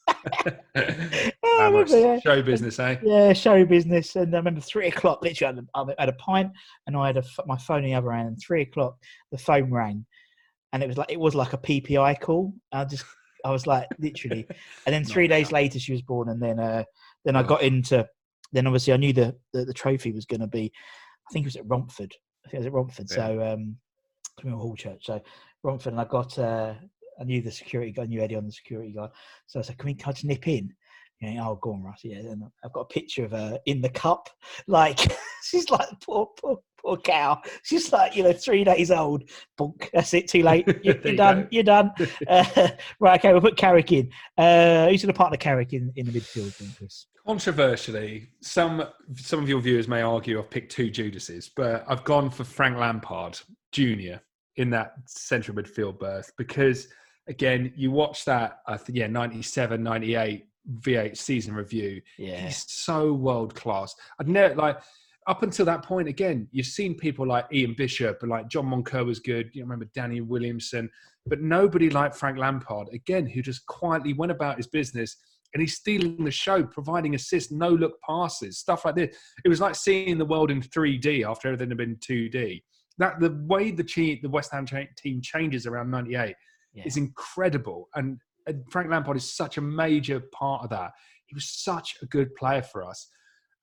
I remember, yeah. Show business, eh? Yeah, show business. And I remember three o'clock. Literally, I had a, I had a pint, and I had a, my phone in the other hand. And three o'clock, the phone rang, and it was like it was like a PPI call. I just, I was like, literally. And then three days later, she was born, and then, uh, then I got into. Then obviously, I knew the the, the trophy was going to be. I think it was at Romford. I think it was at Romford. Yeah. So, um, Hall Church. So Romford, and I got. Uh, I knew the security guy. I knew Eddie on the security guy. So I said, "Can we can I just nip in?" You know, oh, go on, Russ. Yeah, and I've got a picture of her in the cup. Like she's like poor, poor, poor cow. She's like you know three days old. Bonk. That's it. Too late. You're, There you're done. go. You're done. Uh, right. Okay. We'll put Carrick in. Uh, who's going to partner Carrick in, in the midfield, then, Chris? Controversially, some some of your viewers may argue I've picked two Judases, but I've gone for Frank Lampard Jr. in that central midfield berth because, again, you watch that, I think, yeah, 97, 98 V8 season review. Yeah. He's so world class. I'd never, like, up until that point, again, you've seen people like Ian Bishop and like John Moncur was good. You remember Danny Williamson, but nobody like Frank Lampard, again, who just quietly went about his business and he's stealing the show, providing assists, no look passes, stuff like this. It was like seeing the world in 3D after everything had been 2D. That the way the, the West Ham team changes around 98 Yeah. is incredible. And, and Frank Lampard is such a major part of that. He was such a good player for us.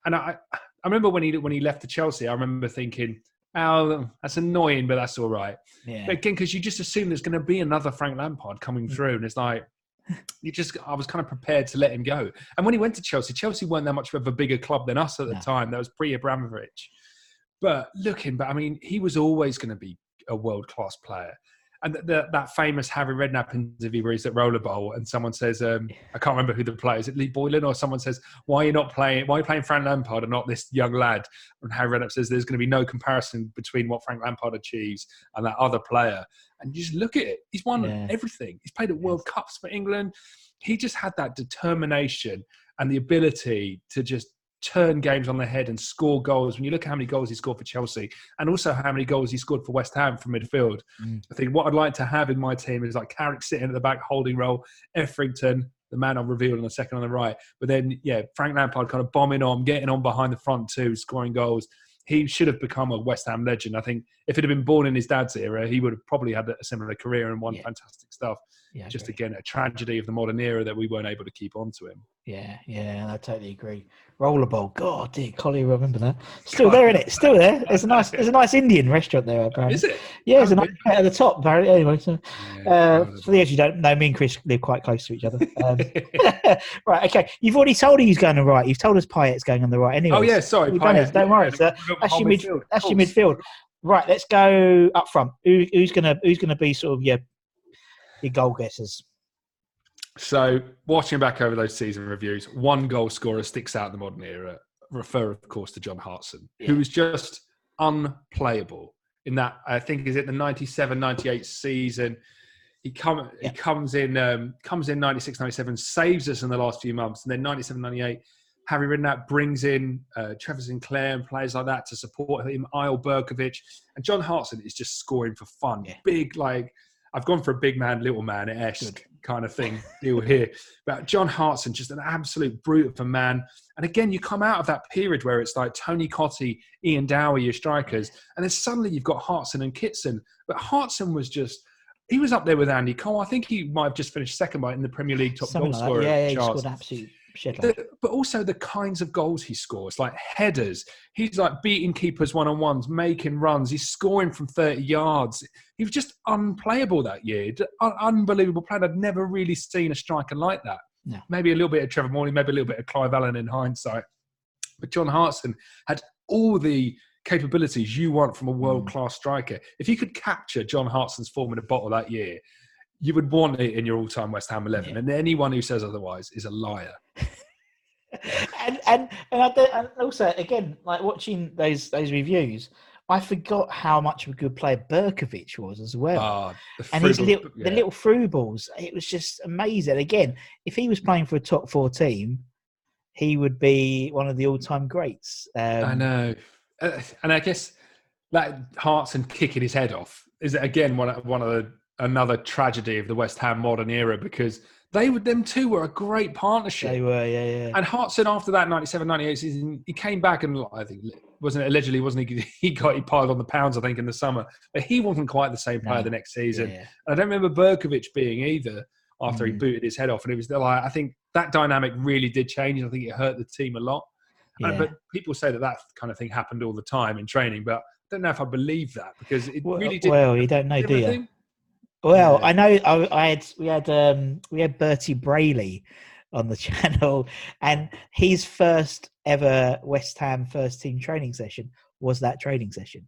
And I, I remember when he when he left to Chelsea, I remember thinking, "Oh, that's annoying, but that's all right." Yeah. But again, because you just assume there's going to be another Frank Lampard coming mm. through, and it's like you just I was kind of prepared to let him go. And when he went to Chelsea, Chelsea weren't that much of a bigger club than us at the No. time. That was pre Abramovich. But looking, but I mean, he was always going to be a world class player. And th- th- that famous Harry Redknapp interview where he's at Rollerball and someone says, um, I can't remember who the player is, it Lee Boylan or someone says, Why are you not playing? Why are you playing Frank Lampard and not this young lad? And Harry Redknapp says, There's going to be no comparison between what Frank Lampard achieves and that other player. And you just look at it. He's won Yeah. everything. He's played at World Cups for England. He just had that determination and the ability to just turn games on their head and score goals. When you look at how many goals he scored for Chelsea and also how many goals he scored for West Ham from midfield, Mm. I think what I'd like to have in my team is like Carrick sitting at the back holding role, Etherington, the man I've revealed on the second on the right. But then, yeah, Frank Lampard kind of bombing on, getting on behind the front two, scoring goals. He should have become a West Ham legend. I think if it had been born in his dad's era, he would have probably had a similar career and won Yeah. fantastic stuff. Yeah, Just again, a tragedy of the modern era that we weren't able to keep on to him. Yeah, yeah, I totally agree. Rollerball, God, dear, Collie, remember that? Still there, in it? Still there. There's a nice, there's a nice Indian restaurant there. Apparently. Is it? Yeah, there's a Oh, nice at the top. Apparently, anyway. So, Yeah, uh, for those who don't know, me and Chris live quite close to each other. Um, right, okay. You've already told her he's going on the right. You've told us Payet's going on the right. Anyway, Oh yeah, sorry. We've done it, Payet. don't worry, Yeah, sir. we've that's your midfield, that's your midfield. Right, let's go up front. Who, who's gonna who's gonna be sort of your your goal guessers? So, watching back over those season reviews, one goal scorer sticks out in the modern era. Refer, of course, to John Hartson, who was just unplayable in that. I think is it the 97-98 season. He come Yeah. he comes in um, comes in 96, 97, saves us in the last few months, and then 97, 98. Harry Redknapp brings in uh, Trevor Sinclair and players like that to support him. Eyal Berkovic and John Hartson is just scoring for fun. Yeah. Big like I've gone for a big man, little man esque kind of thing deal here. But John Hartson, just an absolute brute of a man. And again, you come out of that period where it's like Tony Cottee, Ian Dowie, your strikers, and then suddenly you've got Hartson and Kitson. But Hartson was just. He was up there with Andy Cole. I think he might have just finished second by in the Premier League top Something goal like scorer Yeah, yeah, he scored an shed. the, but also the kinds of goals he scores, like headers. He's like beating keepers one on ones, making runs. He's scoring from 30 yards. He was just unplayable that year. Un- Unbelievable player. I'd never really seen a striker like that. No. Maybe a little bit of Trevor Morley, maybe a little bit of Clive Allen in hindsight. But John Hartson had all the capabilities you want from a hmm. world class striker. If you could capture John Hartson's form in a bottle that year, you would want it in your all time West Ham 11. Yeah. And anyone who says otherwise is a liar. and and and, I don't, and also again, like watching those those reviews, I forgot how much of a good player Berkovic was as well. Ah, the and his little, yeah. the little through balls, it was just amazing. Again, if he was playing for a top four team, he would be one of the all-time greats. Um, I know, Uh, and I guess that Hartson kicking his head off is again one one of the another tragedy of the West Ham modern era because they would them two were a great partnership. They were, yeah, yeah. And Hartson, after that 97 98 season, he came back and I think, wasn't it allegedly, wasn't he? He got, he piled on the pounds, I think, in the summer. But he wasn't quite the same player No. the next season. yeah. And I don't remember Berkovic being either after he Mm. booted his head off. And it was like, I think that dynamic really did change. I think it hurt the team a lot. Uh, Yeah. But people say that that kind of thing happened all the time in training. But I don't know if I believe that because it Well, really did. well, you don't know, do you? Well, Yeah. I know I, I had we had um we had Bertie Brayley on the channel, and his first ever West Ham first team training session was that training session.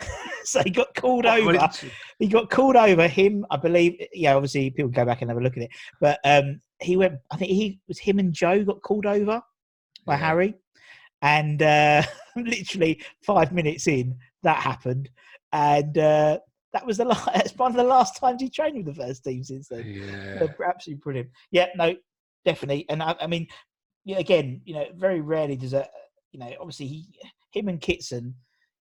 so he got called Well, over. He got called over. Him, I believe. Yeah, obviously people go back and have a look at it, but um he went. I think he was him and Joe got called over by Yeah. Harry, and uh, literally five minutes in that happened, and uh, that was the last. That's one of the last times he trained with the first team since then. Yeah. They're absolutely brilliant. Yeah, no, definitely. And I, I mean, yeah, again, you know, very rarely does a, you know, obviously he, him and Kitson,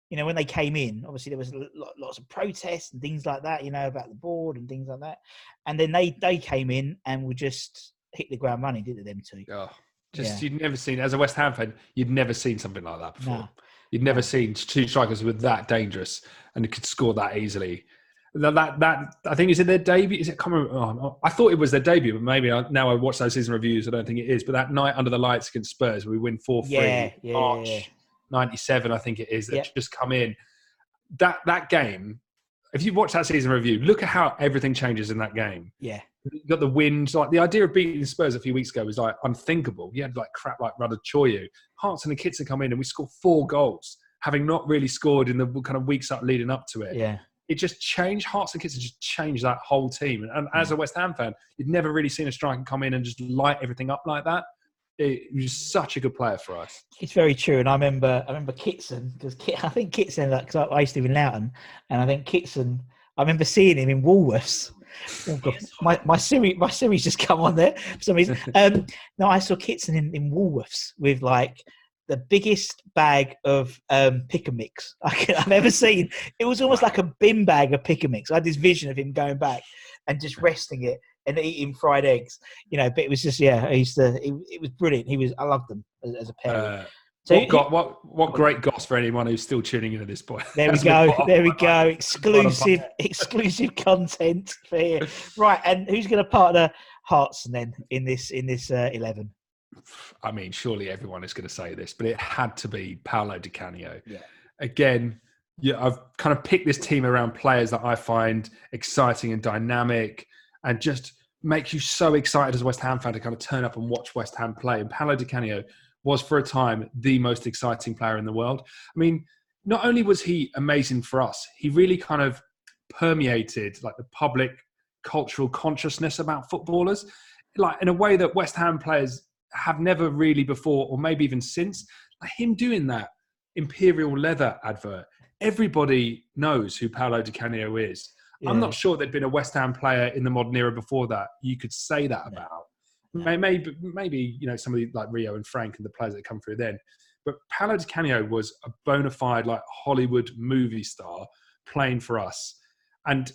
you know, when they came in, obviously there was lo- lo- lots of protests and things like that, you know, about the board and things like that. And then they they came in and were just hit the ground running, didn't they, them two? Oh, just Yeah. you'd never seen as a West Ham fan, you'd never seen something like that before. No. You'd never seen two strikers who were that dangerous and could score that easily. That, that, that I think is it their debut. Is it coming? Oh, oh, I thought it was their debut, but maybe I, now I watch those season reviews. I don't think it is. But that night under the lights against Spurs, we win four three. Yeah, yeah, March yeah. '97, I think it is. That Yep. just come in. That that game. If you watch that season review, look at how everything changes in that game. Yeah. You got the wind. Like the idea of beating Spurs a few weeks ago was like unthinkable. You had like crap like Raducioiu. Hearts and Kitson come in and we scored four goals, having not really scored in the kind of weeks up leading up to it. Yeah. It just changed. Hearts and Kitson just changed that whole team. And, and as mm. a West Ham fan, you'd never really seen a striker come in and just light everything up like that. It, he was such a good player for us. It's very true, and I remember I remember Kitson because Kit, I think Kitson because I, I used to live in Loughton, and I think Kitson I remember seeing him in Woolworths, Oh God. My my Siri my Siri's just come on there for some reason. Um, no, I saw Kitson in, in Woolworths with like the biggest bag of um, pick and mix I've ever seen. It was almost like a bin bag of pick and mix. I had this vision of him going back and just resting it and eating fried eggs. You know, but it was just yeah. I used to. It, it was brilliant. He was. I loved them as, as a pair. Uh, So what, you- got, what what great goss for anyone who's still tuning in at this point. There we go. There we line. go. Exclusive, exclusive content for here. Right, and who's going to partner Hearts then in this in this uh, eleven? I mean, surely everyone is going to say this, but it had to be Paolo Di Canio. Yeah. Again, yeah, I've kind of picked this team around players that I find exciting and dynamic, and just make you so excited as a West Ham fan to kind of turn up and watch West Ham play. And Paolo Di Canio was, for a time, the most exciting player in the world. I mean, not only was he amazing for us, he really kind of permeated like the public cultural consciousness about footballers, like in a way that West Ham players have never really before, or maybe even since. Like him doing that Imperial Leather advert, everybody knows who Paolo Di Canio is. I'm not sure there'd been a West Ham player in the modern era before that you could say that No. about. Maybe, maybe you know somebody like Rio and Frank and the players that come through then. But Paolo Di Canio was a bona fide like Hollywood movie star playing for us. And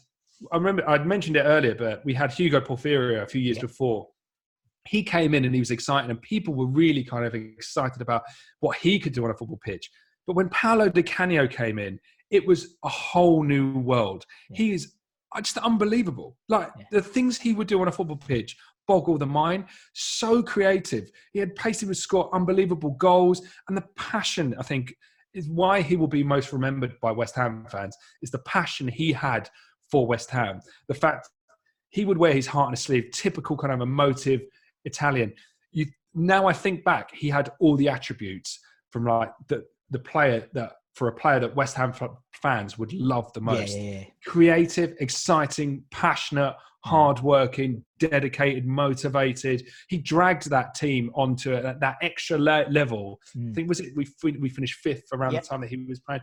I remember I'd mentioned it earlier, but we had Hugo Porfirio a few years Yeah. before. He came in and he was exciting, and people were really kind of excited about what he could do on a football pitch. But when Paolo Di Canio came in, it was a whole new world. Yeah. He is uh, just unbelievable. Like Yeah. the things he would do on a football pitch boggle the mind. So creative. He had pace. He would score unbelievable goals, and the passion. I think is why he will be most remembered by West Ham fans. Is the passion he had for West Ham. The fact he would wear his heart on his sleeve. Typical kind of emotive Italian. You now I think back, he had all the attributes from like the the player that for a player that West Ham fans would love the Yeah, most yeah, yeah. creative, exciting, passionate, hardworking, dedicated, motivated. He dragged that team onto a, that extra le- level. I Mm. think was it we we finished fifth around Yep. the time that he was playing.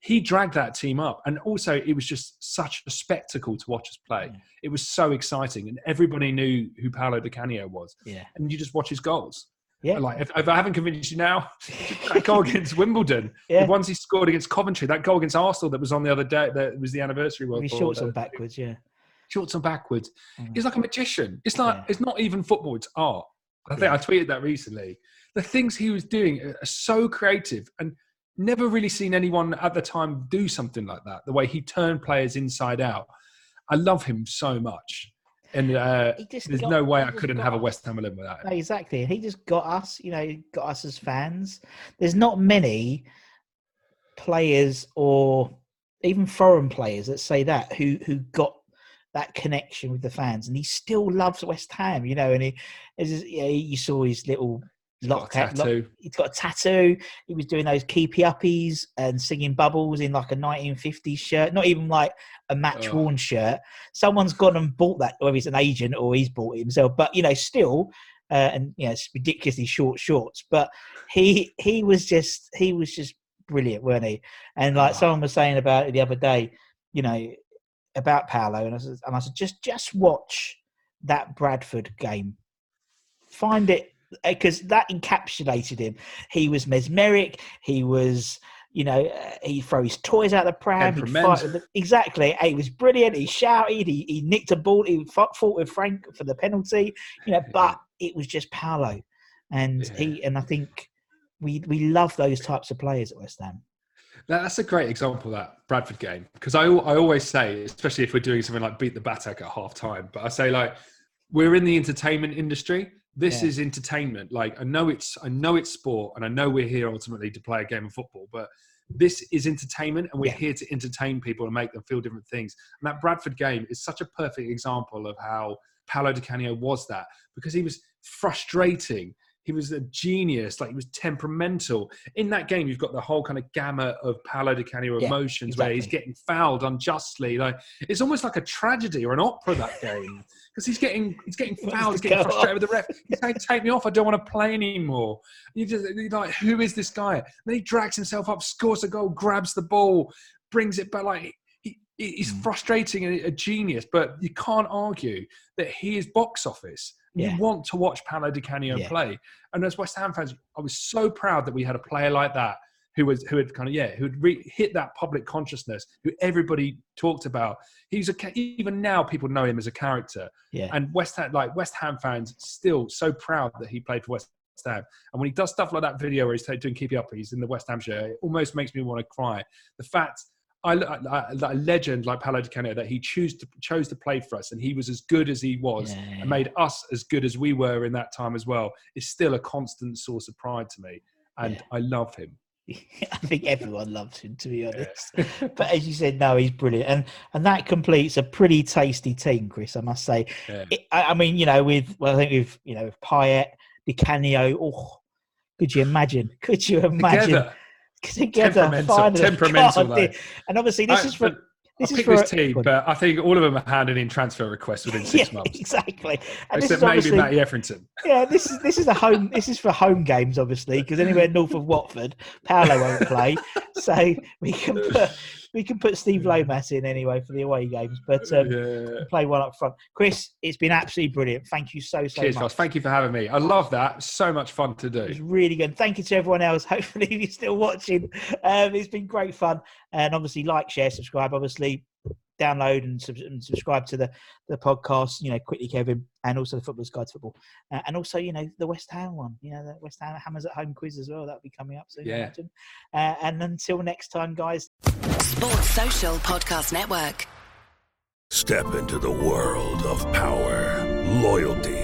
He dragged that team up, and also it was just such a spectacle to watch us play. Yeah. It was so exciting, and everybody knew who Paolo Di Canio was. Yeah. And you just watch his goals. Yeah. Like if, if I haven't convinced you now, that goal against Wimbledon, Yeah. the ones he scored against Coventry, that goal against Arsenal that was on the other day, that was the anniversary. Was his shorts on backwards, yeah. Shorts and backwards. Mm. He's like a magician. It's like Yeah. it's not even football; it's art. I think Yeah. I tweeted that recently. The things he was doing are so creative, and never really seen anyone at the time do something like that. The way he turned players inside out, I love him so much. And uh, He there's got- no way I couldn't got have a. West Ham eleven without No, him. exactly. He just got us, you know, got us as fans. There's not many players or even foreign players that say that who who got that connection with the fans, and he still loves West Ham, you know. And he, just- yeah, you saw his little He's got a lock, lock- tattoo. he's got a tattoo. He was doing those keepy uppies and singing bubbles in like a 1950s shirt, not even like a match Oh. worn shirt. Someone's gone and bought that, whether he's an agent or he's bought it himself. But you know, still, uh, and you know, it's ridiculously short shorts. But he he was just he was just brilliant, weren't he? And like Oh. someone was saying about it the other day, you know, about Paolo, and I said, and I said, just just watch that Bradford game. Find it because that encapsulated him. He was mesmeric. He was, you know, uh, he throw his toys out the pram. he'd fight with the- exactly. He was brilliant. He shouted. He, he nicked a ball. He fought, fought with Frank for the penalty. You know, but it was just Paolo, and Yeah. he and I think we we love those types of players at West Ham. That- That's a great example that Bradford game because I, I always say, especially if we're doing something like beat the Batak at half time, but I say like we're in the entertainment industry. This Yeah. is entertainment. Like I know it's I know it's sport, and I know we're here ultimately to play a game of football, but this is entertainment, and we're Yeah. here to entertain people and make them feel different things. And that Bradford game is such a perfect example of how Paolo Di Canio was that because he was frustrating. He was a genius, like he was temperamental. In that game, you've got the whole kind of gamut of Paolo Di Canio Yeah, emotions where he's getting fouled unjustly. Like it's almost like a tragedy or an opera that game because he's getting he's getting fouled, he's getting frustrated with the ref. He's saying, "Take me off! I don't want to play anymore." You just you're like, who is this guy? then he drags himself up, scores a goal, grabs the ball, brings it back. Like he, He's Mm. frustrating and a genius, but you can't argue that he is box office. Yeah. You want to watch Paolo Di Canio Yeah. play, and as West Ham fans, I was so proud that we had a player like that who was who had kind of yeah who had re- hit that public consciousness, who everybody talked about. He's a even now people know him as a character, Yeah. and West Ham like West Ham fans still so proud that he played for West Ham. And when he does stuff like that video where he's doing keep it up, he's in the West Ham shirt, it almost makes me want to cry. The fact I, I, a legend like Paolo Di Canio that he chose to chose to play for us, and he was as good as he was, Yeah. and made us as good as we were in that time as well. Is still a constant source of pride to me, and Yeah. I love him. I think everyone loves him, to be honest. but as you said, no, he's brilliant, and and that completes a pretty tasty team, Chris. I must say. It, I, I mean, you know, with well, I think with you know, with Payet, Di Canio. Oh, could you imagine? Could you imagine Together, together? Temperamental- finally? temperamental, God, and obviously, this I- is for but this I picked for this team, but I think all of them are handing in transfer requests within six yeah, months. exactly. And this Except is maybe Matty Etherington. yeah, this is this is a home. This is for home games, obviously, because anywhere north of Watford, Paolo won't play. So we can put we can put Steve Lomas in anyway for the away games, but um, yeah. play one up front. Chris, it's been absolutely brilliant. Thank you so so Cheers, much. Thank you for having me. I love that. So much fun to It was do. really good. Thank you to everyone else. Hopefully, you're still watching. Um, it's been great fun. And obviously, like, share, subscribe. Obviously, download and, sub- and subscribe to the, the podcast, you know, quickly, Kevin, and also the Footballer's Guide to Football. Uh, and also, you know, the West Ham one, you know, the West Ham Hammers at Home quiz as well. That'll be coming up soon. Yeah. Uh, and until next time, guys, Sports Social Podcast Network. Step into the world of power, loyalty,